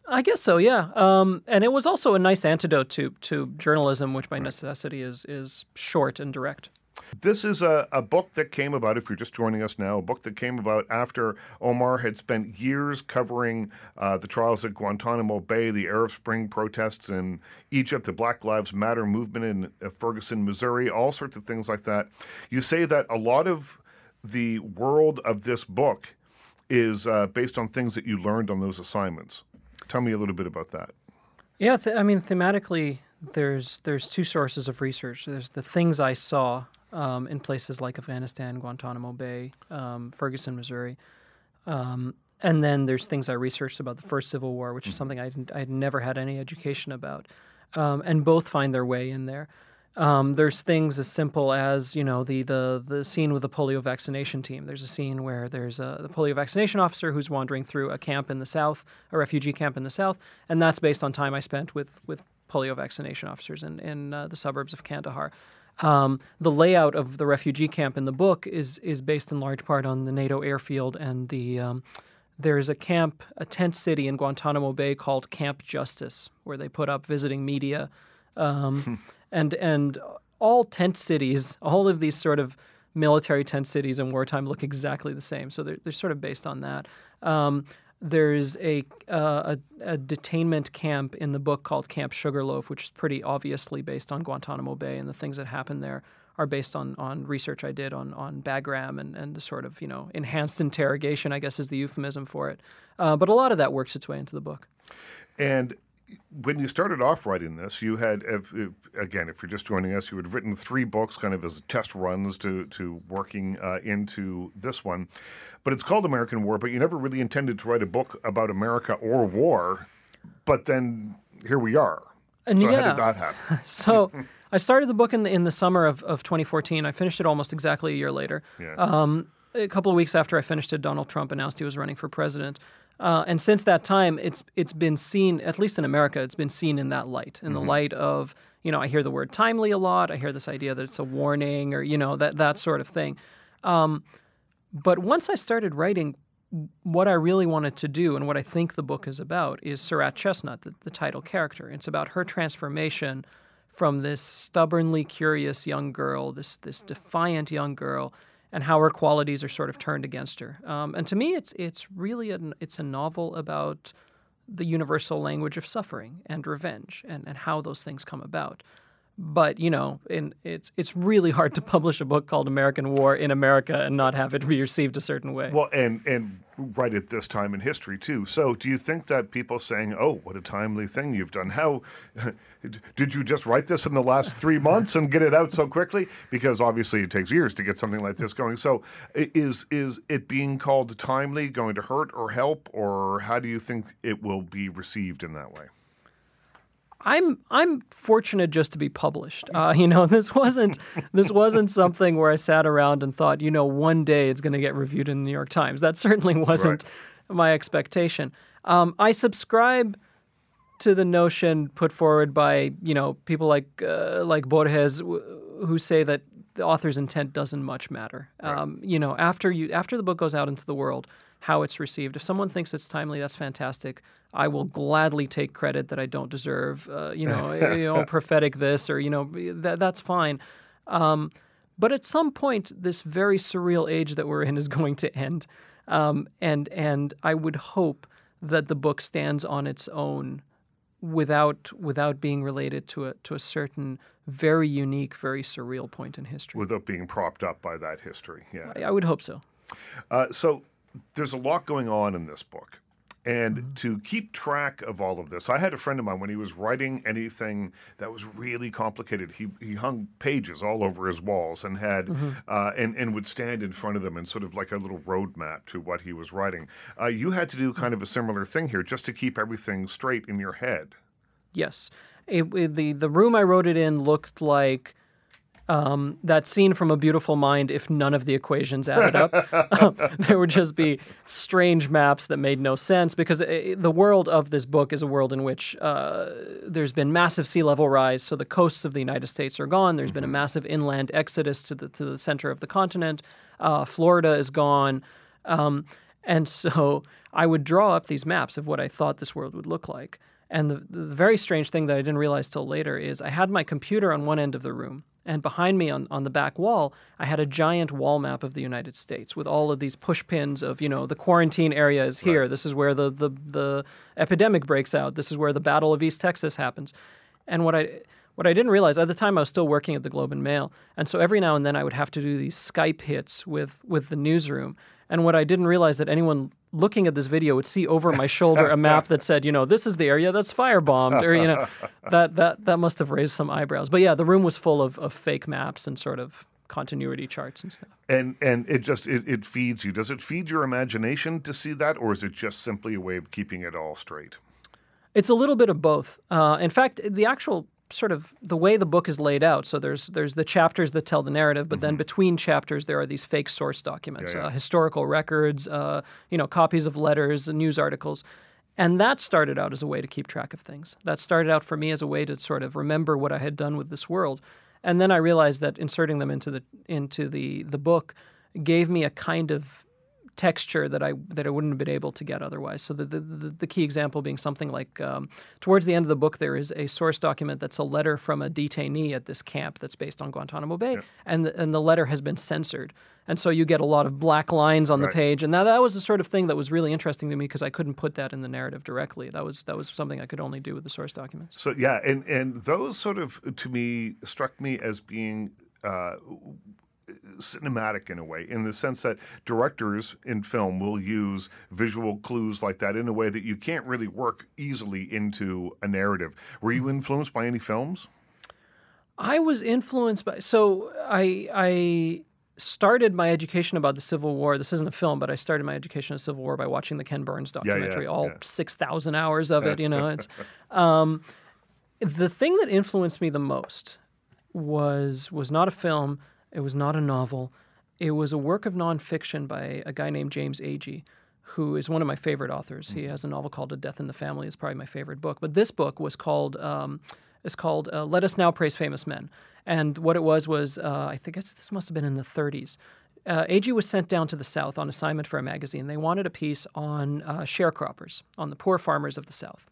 I guess so, yeah. Um, and it was also a nice antidote to to journalism, which by necessity is is short and direct. This is a, a book that came about, if you're just joining us now, a book that came about after Omar had spent years covering uh, the trials at Guantanamo Bay, the Arab Spring protests in Egypt, the Black Lives Matter movement in uh, Ferguson, Missouri, all sorts of things like that. You say that a lot of the world of this book is uh, based on things that you learned on those assignments. Tell me a little bit about that. Yeah, th- I mean, thematically, there's there's two sources of research. There's the things I saw um, in places like Afghanistan, Guantanamo Bay, um, Ferguson, Missouri, um, and then there's things I researched about the first Civil War, which is something I didn't, I'd never had any education about, um, and both find their way in there. Um, there's things as simple as you know the the the scene with the polio vaccination team. There's a scene where there's a the polio vaccination officer who's wandering through a camp in the south, a refugee camp in the south, and that's based on time I spent with with polio vaccination officers in in uh, the suburbs of Kandahar. Um, the layout of the refugee camp in the book is is based in large part on the NATO airfield and the um, there's a camp, a tent city in Guantanamo Bay called Camp Justice, where they put up visiting media, um, and and all tent cities, all of these sort of military tent cities in wartime look exactly the same. So they're, they're sort of based on that. Um, there's a, uh, a a detainment camp in the book called Camp Sugarloaf, which is pretty obviously based on Guantanamo Bay, and the things that happened there are based on, on research I did on on Bagram and, and the sort of you know enhanced interrogation, I guess is the euphemism for it. Uh, but a lot of that works its way into the book. And when you started off writing this, you had, again, if you're just joining us, you had written three books kind of as test runs to, to working uh, into this one. But it's called American War, but you never really intended to write a book about America or war. But then here we are. And so how did that happen? So I started the book in the, in the summer of, of 2014. I finished it almost exactly a year later. Yeah. Um, a couple of weeks after I finished it, Donald Trump announced he was running for president. Uh, and since that time, it's it's been seen, at least in America, it's been seen in that light, in the light of you know, I hear the word timely a lot. I hear this idea that it's a warning or you know that that sort of thing. Um, but once I started writing, what I really wanted to do and what I think the book is about is Sarat Chestnut, the, the title character. It's about her transformation from this stubbornly curious young girl, this this defiant young girl, and how her qualities are sort of turned against her. Um, and to me, it's it's really it's a novel about the universal language of suffering and revenge and, and how those things come about. But you know, in, it's it's really hard to publish a book called American War in America and not have it be received a certain way. Well, and and right at this time in history too. So, do you think that people saying, "Oh, what a timely thing you've done"? How did you just write this in the last three months and get it out so quickly? Because obviously, it takes years to get something like this going. So, is is it being called timely going to hurt or help, or how do you think it will be received in that way? I'm I'm fortunate just to be published. Uh, you know, this wasn't this wasn't something where I sat around and thought, you know, one day it's going to get reviewed in the New York Times. That certainly wasn't my expectation. Um, I subscribe to the notion put forward by you know people like uh, like Borges who say that the author's intent doesn't much matter. Um, you know, after you after the book goes out into the world, how it's received. If someone thinks it's timely, that's fantastic. I will gladly take credit that I don't deserve. Uh, you know, you know, prophetic this or you know that that's fine. Um, but at some point, this very surreal age that we're in is going to end, um, and and I would hope that the book stands on its own without without being related to a to a certain very unique, very surreal point in history. Without being propped up by that history. Yeah. I, I would hope so. Uh, so there's a lot going on in this book. And to keep track of all of this, I had a friend of mine when he was writing anything that was really complicated. He he hung pages all over his walls and had uh, and and would stand in front of them and sort of like a little roadmap to what he was writing. Uh, you had to do kind of a similar thing here, just to keep everything straight in your head. Yes, it, it- the the room I wrote it in looked like um, that scene from A Beautiful Mind. If none of the equations added up, um, there would just be strange maps that made no sense because uh the world of this book is a world in which uh, there's been massive sea level rise, so the coasts of the United States are gone. There's been a massive inland exodus to the to the center of the continent. Uh, Florida is gone. Um, and so I would draw up these maps of what I thought this world would look like. And the, the very strange thing that I didn't realize till later is I had my computer on one end of the room, and behind me on, on the back wall, I had a giant wall map of the United States with all of these push pins of, you know, the quarantine area is here. This is where the, the, the epidemic breaks out. This is where the Battle of East Texas happens. And what I what I didn't realize at the time I was still working at the Globe and Mail, and so every now and then I would have to do these Skype hits with with the newsroom. And what I didn't realize that anyone looking at this video would see over my shoulder a map that said, you know, this is the area that's firebombed, or you know, that that that must have raised some eyebrows. But yeah, the room was full of, of fake maps and sort of continuity charts and stuff. And and it just it, it feeds you. Does it feed your imagination to see that, or is it just simply a way of keeping it all straight? It's a little bit of both. Uh, in fact, the actual sort of the way the book is laid out. So there's there's the chapters that tell the narrative, but then between chapters there are these fake source documents, Yeah, yeah. Uh, historical records, uh, you know, copies of letters, news articles. And that started out as a way to keep track of things. That started out for me as a way to sort of remember what I had done with this world. And then I realized that inserting them into the into the the book gave me a kind of texture that I that I wouldn't have been able to get otherwise. So the the, the, the key example being something like um, towards the end of the book, there is a source document that's a letter from a detainee at this camp that's based on Guantanamo Bay, and the, and the letter has been censored. And so you get a lot of black lines on the page, and now that was the sort of thing that was really interesting to me because I couldn't put that in the narrative directly. That was that was something I could only do with the source documents. So yeah, and and those sort of to me struck me as being uh, cinematic in a way, in the sense that directors in film will use visual clues like that in a way that you can't really work easily into a narrative. Were you influenced by any films? I was influenced by so I I started my education about the Civil War. This isn't a film, but I started my education of Civil War by watching the Ken Burns yeah, documentary, all yeah. six thousand hours of it. You know, it's um, the thing that influenced me the most was was not a film. It was not a novel. It was a work of nonfiction by a guy named James Agee, who is one of my favorite authors. He has a novel called A Death in the Family. It's probably my favorite book. But this book was called um, is called uh, Let Us Now Praise Famous Men. And what it was was uh, I think it's, this must have been in the 30s. Uh, Agee was sent down to the South on assignment for a magazine. They wanted a piece on uh, sharecroppers, on the poor farmers of the South.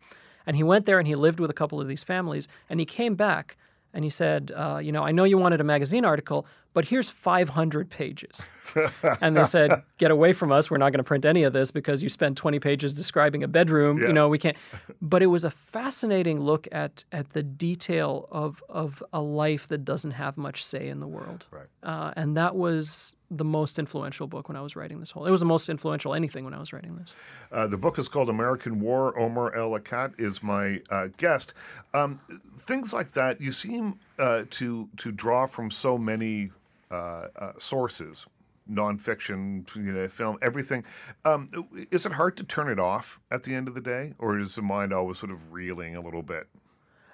And he went there and he lived with a couple of these families. And he came back and he said, uh, You know, I know you wanted a magazine article, but here's 500 pages. and they said, Get away from us. We're not going to print any of this because you spent 20 pages describing a bedroom. Yeah. You know, we can't. But it was a fascinating look at, at the detail of, of a life that doesn't have much say in the world. Right. Uh, and that was the most influential book when I was writing this whole. It was the most influential anything when I was writing this. Uh, the book is called American War. Omar El Akkad is my uh, guest. Um, things like that, you seem uh, to to draw from so many sources, nonfiction, you know, film, everything. Um, is it hard to turn it off at the end of the day, or is the mind always sort of reeling a little bit?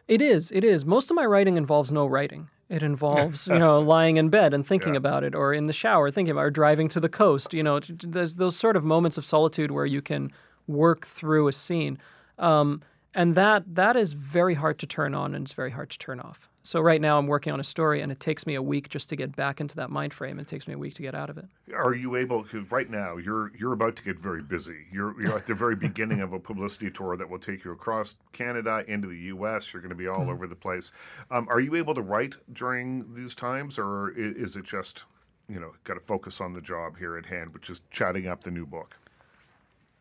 It is. It is. Most of my writing involves no writing. It involves, you know, lying in bed and thinking Yeah. about it, or in the shower thinking about, it, or driving to the coast. You know, there's those sort of moments of solitude where you can work through a scene, um, and that that is very hard to turn on and it's very hard to turn off. So right now I'm working on a story, and it takes me a week just to get back into that mind frame. It takes me a week to get out of it. Are you able? Because right now you're you're about to get very busy. You're you're at the very beginning of a publicity tour that will take you across Canada into the U.S. You're going to be all over the place. Um, are you able to write during these times, or is it just you know got to focus on the job here at hand, which is chatting up the new book?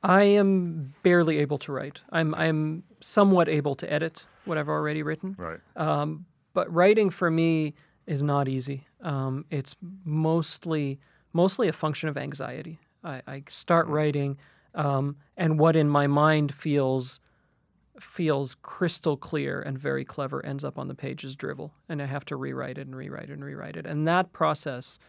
I am barely able to write. I'm I'm somewhat able to edit what I've already written. Right. but writing for me is not easy. Um, it's mostly mostly a function of anxiety. I, I start writing, um, and what in my mind feels feels crystal clear and very clever ends up on the page as drivel, and I have to rewrite it and rewrite it and rewrite it. And that process,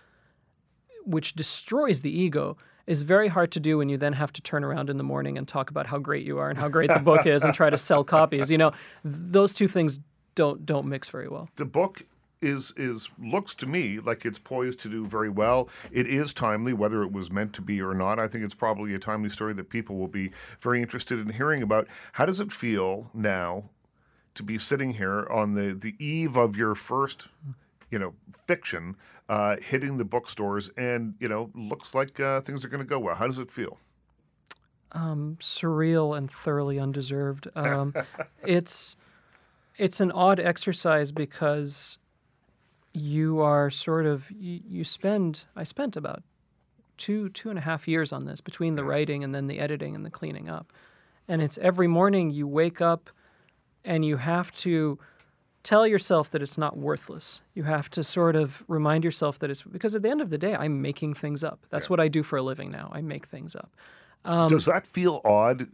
which destroys the ego, is very hard to do when you then have to turn around in the morning and talk about how great you are and how great the book is and try to sell copies. You know, those two things don't don't mix very well. the book is is looks to me like it's poised to do very well. It is timely, whether it was meant to be or not. I think it's probably a timely story that people will be very interested in hearing about. How does it feel now to be sitting here on the the eve of your first, you know, fiction uh, hitting the bookstores, and you know, looks like uh, things are going to go well. How does it feel? surreal and thoroughly undeserved. Um, it's it's an odd exercise because you are sort of you, you spend I spent about two two and a half years on this between the writing and then the editing and the cleaning up, and it's every morning you wake up and you have to tell yourself that it's not worthless. You have to sort of remind yourself that it's because at the end of the day I'm making things up. That's what I do for a living now. I make things up. Does that feel odd,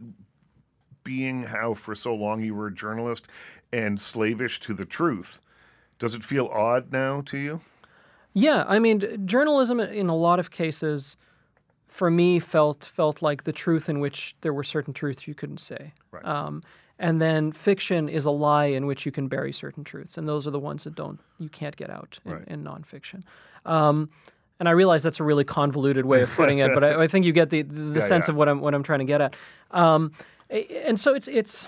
being how for so long you were a journalist and slavish to the truth? Does it feel odd now to you? Yeah, I mean, journalism in a lot of cases, for me, felt felt like the truth in which there were certain truths you couldn't say. Right. Um, and then fiction is a lie in which you can bury certain truths, and those are the ones that don't you can't get out in, Right. in nonfiction. Um, and I realize that's a really convoluted way of putting it, but I, I think you get the the Yeah, sense yeah. of what I'm what I'm trying to get at. Um, and so it's it's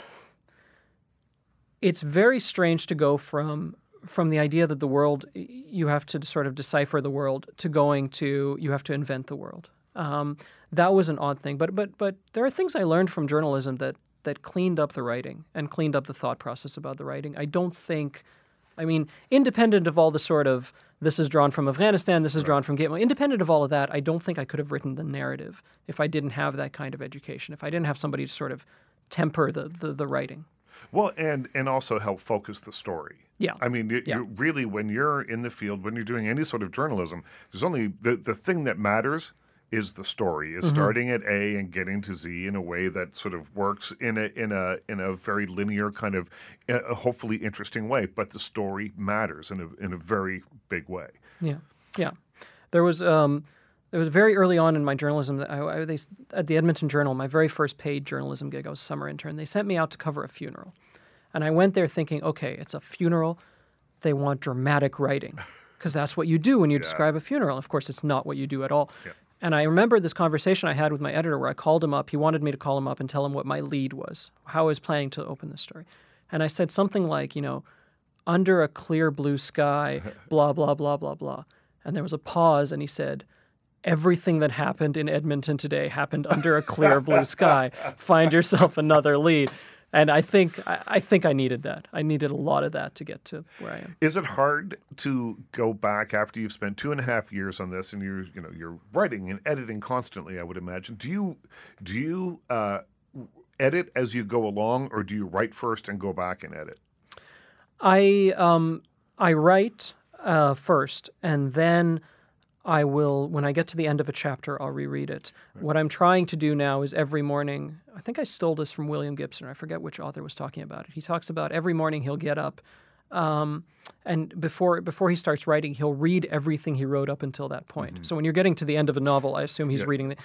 it's very strange to go from from the idea that the world you have to sort of decipher the world to going to you have to invent the world. Um, that was an odd thing, but but but there are things I learned from journalism that that cleaned up the writing and cleaned up the thought process about the writing. I don't think, I mean, independent of all the sort of this is drawn from Afghanistan, this is drawn from Gateway, independent of all of that, I don't think I could have written the narrative if I didn't have that kind of education, if I didn't have somebody to sort of temper the the, the writing. Well, and and also help focus the story. Yeah. I mean, you, Yeah. you really, when you're in the field, when you're doing any sort of journalism, there's only the the thing that matters is the story, is starting at A and getting to Z in a way that sort of works in a in a in a very linear kind of, uh, hopefully interesting way. But the story matters in a in a very big way. Yeah, yeah. There was um, there was very early on in my journalism. That I, I, they, at the Edmonton Journal, my very first paid journalism gig, I was summer intern. They sent me out to cover a funeral, and I went there thinking, okay, it's a funeral. They want dramatic writing, because that's what you do when you describe a funeral. Of course, it's not what you do at all. And I remember this conversation I had with my editor where I called him up. He wanted me to call him up and tell him what my lead was, how I was planning to open the story. And I said something like, you know, under a clear blue sky, blah, blah, blah, blah, blah. And there was a pause, and he said, Everything that happened in Edmonton today happened under a clear blue sky. Find yourself another lead. And I think I, I think I needed that. I needed a lot of that to get to where I am. Is it hard to go back after you've spent two and a half years on this and you're you know you're writing and editing constantly? I would imagine. Do you do you uh, edit as you go along, or do you write first and go back and edit? I um I write uh, first, and then I will. When I get to the end of a chapter, I'll reread it. What I'm trying to do now is every morning. I think I stole this from William Gibson. I forget which author was talking about it. He talks about every morning he'll get up, um, and before before he starts writing, he'll read everything he wrote up until that point. So when you're getting to the end of a novel, I assume he's reading the.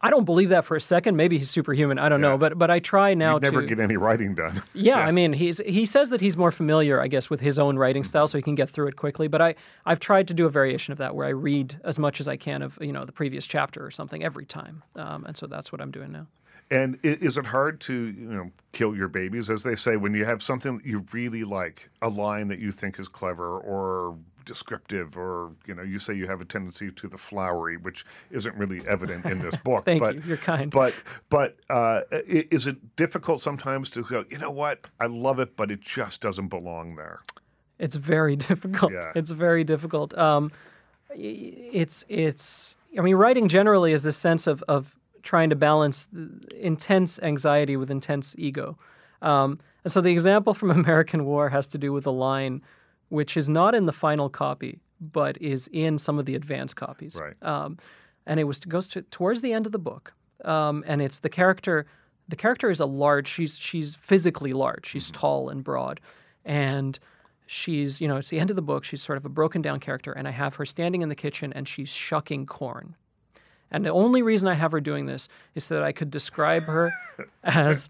I don't believe that for a second. Maybe he's superhuman. I don't Yeah. know, but but I try now You'd never to. get any writing done. yeah, I mean, he's he says that he's more familiar, I guess, with his own writing style, so he can get through it quickly. But I I've tried to do a variation of that, where I read as much as I can of you know the previous chapter or something every time, um, and so that's what I'm doing now. And is it hard to, you know, kill your babies, as they say, when you have something that you really like, a line that you think is clever or descriptive, or you know, you say you have a tendency to the flowery, which isn't really evident in this book. Thank but, you. You're kind. But but uh, is it difficult sometimes to go? You know what? I love it, but it just doesn't belong there. It's very difficult. Yeah. It's very difficult. Um, it's it's. I mean, writing generally is this sense of of trying to balance intense anxiety with intense ego. Um, and so the example from American War has to do with a line which is not in the final copy, but is in some of the advanced copies. Right. Um, and it was goes to, towards the end of the book, um, and it's the character. The character is a large. She's she's physically large. She's tall and broad, and she's you know it's the end of the book. She's sort of a broken down character, and I have her standing in the kitchen and she's shucking corn. And the only reason I have her doing this is so that I could describe her as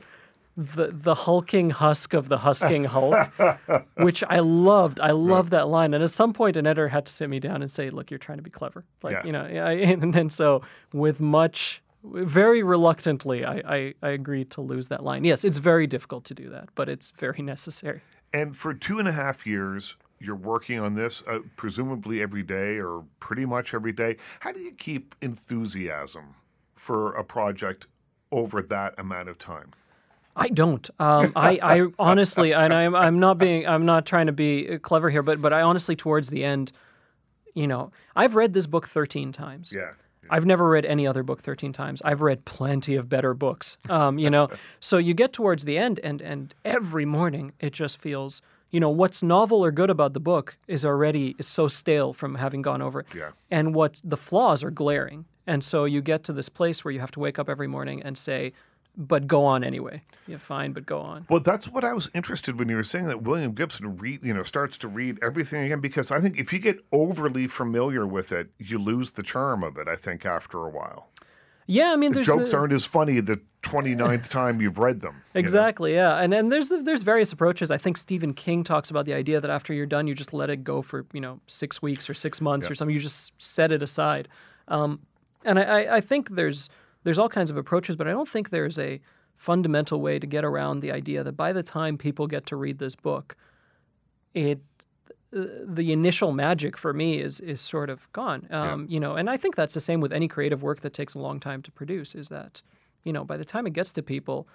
the the hulking husk of the husking Hulk, which I loved. I loved that line. And at some point, an editor had to sit me down and say, "Look, you're trying to be clever." Like Yeah. you know, I, and then so with much. Very reluctantly, I, I, I agreed to lose that line. Yes, it's very difficult to do that, but it's very necessary. And for two and a half years, you're working on this, uh, presumably every day or pretty much every day. How do you keep enthusiasm for a project over that amount of time? I don't. Um, I, I honestly, and I'm, I'm not being, I'm not trying to be clever here, but, but I honestly, towards the end, you know, I've read this book 13 times. Yeah. I've never read any other book 13 times. I've read plenty of better books. Um, you know, so you get towards the end, and and every morning it just feels, you know, what's novel or good about the book is already is so stale from having gone over it. Yeah. And what the flaws are glaring, and so you get to this place where you have to wake up every morning and say, "But go on anyway. Yeah, fine, but go on." Well, that's what I was interested when you were saying that William Gibson read, you know, starts to read everything again because I think if you get overly familiar with it, you lose the charm of it. I think after a while, Yeah, I mean, the jokes aren't as funny the 29th time you've read them. you know? Exactly, yeah, and and there's there's various approaches. I think Stephen King talks about the idea that after you're done, you just let it go for you know six weeks or six months or something. You just set it aside, um, and I, I think there's there's all kinds of approaches, but I don't think there's a fundamental way to get around the idea that by the time people get to read this book, it uh, the initial magic for me is is sort of gone. Um, You know, and I think that's the same with any creative work that takes a long time to produce. Is that you know by the time it gets to people,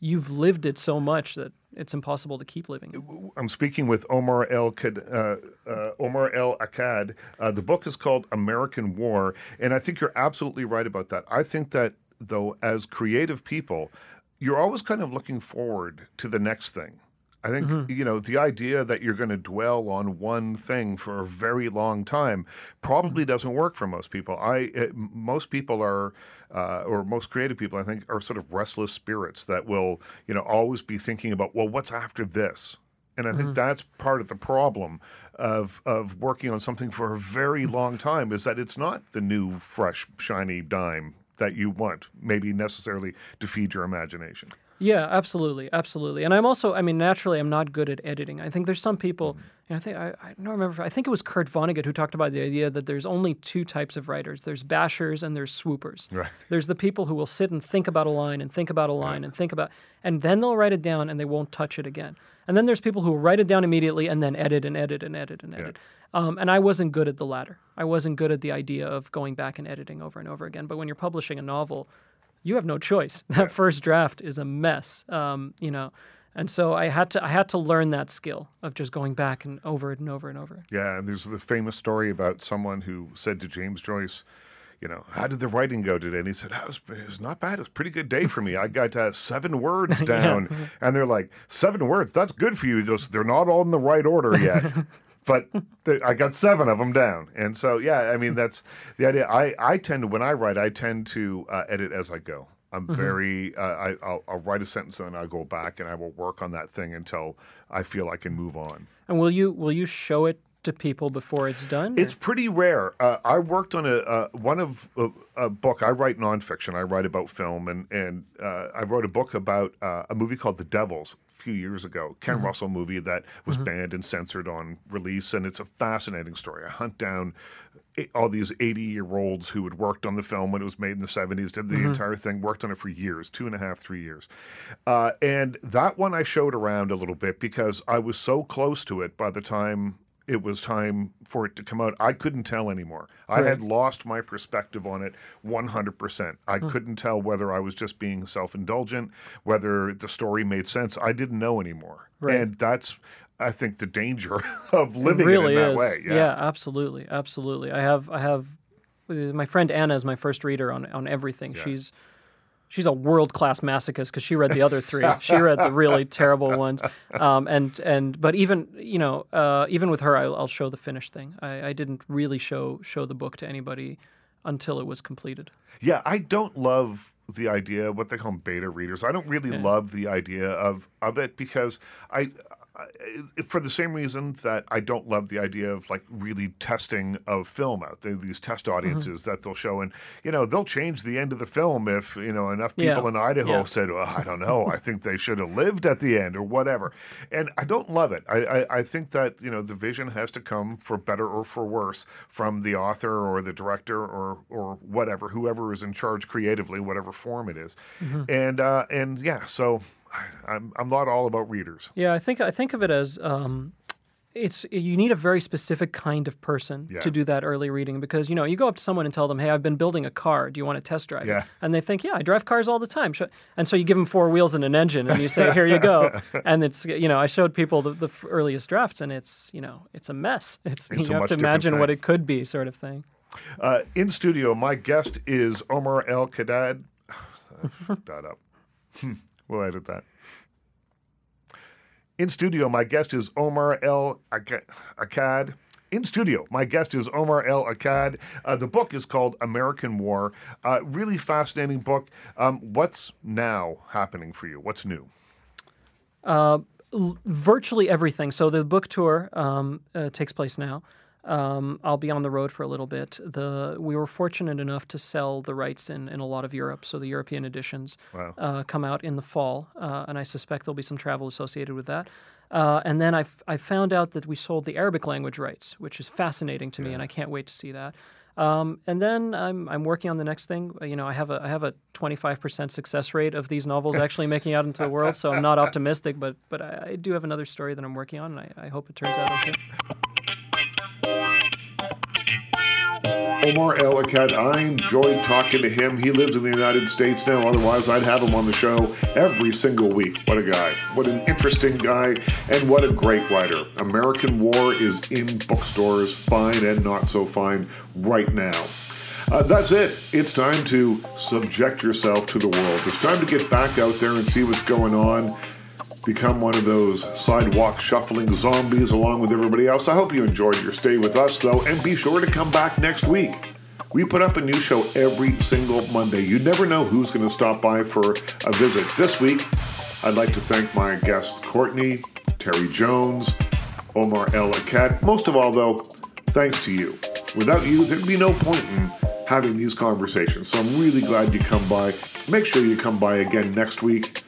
you've lived it so much that it's impossible to keep living. I'm speaking with Omar El uh, uh, Omar El Akkad. Uh, the book is called American War, and I think you're absolutely right about that. I think that though, as creative people, you're always kind of looking forward to the next thing. I think you know the idea that you're going to dwell on one thing for a very long time probably doesn't work for most people. I uh, m- most people are, uh, or most creative people, I think, are sort of restless spirits that will you know always be thinking about well, what's after this. And I think that's part of the problem of of working on something for a very long time is that it's not the new, fresh, shiny dime that you want, maybe necessarily to feed your imagination. Yeah, absolutely, absolutely. And I'm also, I mean, naturally, I'm not good at editing. I think there's some people, Mm-hmm. and I think I, I don't remember. I think it was Kurt Vonnegut who talked about the idea that there's only two types of writers: there's bashers and there's swoopers. Right. There's the people who will sit and think about a line and think about a line and think about, and then they'll write it down and they won't touch it again. And then there's people who will write it down immediately and then edit and edit and edit and edit. Um, and I wasn't good at the latter. I wasn't good at the idea of going back and editing over and over again. But when you're publishing a novel, you have no choice. That first draft is a mess, um, you know. And so I had to I had to learn that skill of just going back and over it and over and over. Yeah, and there's the famous story about someone who said to James Joyce, you know, how did the writing go today? And he said, "That was, it was not bad. It was a pretty good day for me. I got uh, seven words down. And they're like, seven words? That's good for you. He goes, they're not all in the right order yet. but the, I got seven of them down. And so, yeah, I mean, that's the idea. I, I tend to, when I write, I tend to uh, edit as I go. I'm very, uh, I, I'll, I'll write a sentence and then I'll go back and I will work on that thing until I feel I can move on. And will you will you show it to people before it's done? It's pretty rare. Uh, I worked on a uh, one of a, a book. I write nonfiction. I write about film, and and uh, I wrote a book about uh, a movie called The Devils few years ago. Ken mm-hmm. Russell movie that was mm-hmm. banned and censored on release, and it's a fascinating story. I hunt down eh, all these 80 year olds who had worked on the film when it was made in the 70s, did the mm-hmm. entire thing, worked on it for years two and a half, three years. Uh, and that one I showed around a little bit because I was so close to it by the time it was time for it to come out. I couldn't tell anymore. I had lost my perspective on it 100%. I couldn't tell whether I was just being self indulgent, whether the story made sense. I didn't know anymore. Right. And that's, I think, the danger of living it really it in that is. way. Yeah. absolutely, absolutely. I have I have uh, my friend Anna is my first reader on on everything. She's she's a world class masochist because she read the other three. she read the really terrible ones. Um, and and but even you know uh, even with her, I'll, I'll show the finished thing. I, I didn't really show show the book to anybody until it was completed. Yeah, I don't love the idea what they call beta readers. I don't really love the idea of of it because I for the same reason that I don't love the idea of like really testing of film out there these test Mm-hmm. audiences that they'll show and you know they'll change the end of the film if you know enough Yeah. people in Idaho Yeah. said well, I don't know I think they should have lived at the end or whatever and I don't love it I, I I think that you know the vision has to come for better or for worse from the author or the director or or whatever whoever is in charge creatively whatever form it is. Mm-hmm. and uh and yeah so I- I'm I'm not all about readers Yeah, I think I think of it as um, it's you need a very specific kind of person Yeah. to do that early reading because you know you go up to someone and tell them, "Hey, I've been building a car. Do you want to test drive Yeah. it?" And they think, "Yeah, I drive cars all the time." And so you give them four wheels and an engine, and you say, "Here you go." And it's you know I showed people the, the earliest drafts, and it's you know it's a mess. It's, It's you have to imagine what it could be, sort of thing. Uh, in studio, my guest is Omar El Kadad. that up. Hmm, we'll edit that. In studio, my guest is Omar El Akkad. In studio, my guest is Omar El Akkad. Uh, the book is called American War. Uh, really fascinating book. Um, what's now happening for you? What's new? virtually everything. So the book tour um, uh, takes place now. Um, I'll be on the road for a little bit. The we were fortunate enough to sell the rights in, in a lot of Europe, so the European editions Wow. uh, come out in the fall, uh, and I suspect there'll be some travel associated with that. Uh, and then I, f- I found out that we sold the Arabic language rights, which is fascinating to me, and I can't wait to see that. Um, and then I'm, I'm working on the next thing. Uh, You know, I have a I have a 25% success rate of these novels actually making out into the world, so I'm not optimistic, but but I, I do have another story that I'm working on, and I, I hope it turns out okay. Omar El Akkad, I enjoyed talking to him. He lives in the United States now. Otherwise, I'd have him on the show every single week. What a guy. What an interesting guy. And what a great writer. American War is in bookstores, fine and not so fine, right now. Uh, that's it. It's time to subject yourself to the world. It's time to get back out there and see what's going on become one of those sidewalk shuffling zombies along with everybody else. I hope you enjoyed your stay with us, though, and be sure to come back next week. We put up a new show every single Monday. You never know who's going to stop by for a visit. This week, I'd like to thank my guests Courtney, Terry Jones, Omar El Akkad. Most of all, though, thanks to you. Without you, there'd be no point in having these conversations. So I'm really glad you come by. Make sure you come by again next week.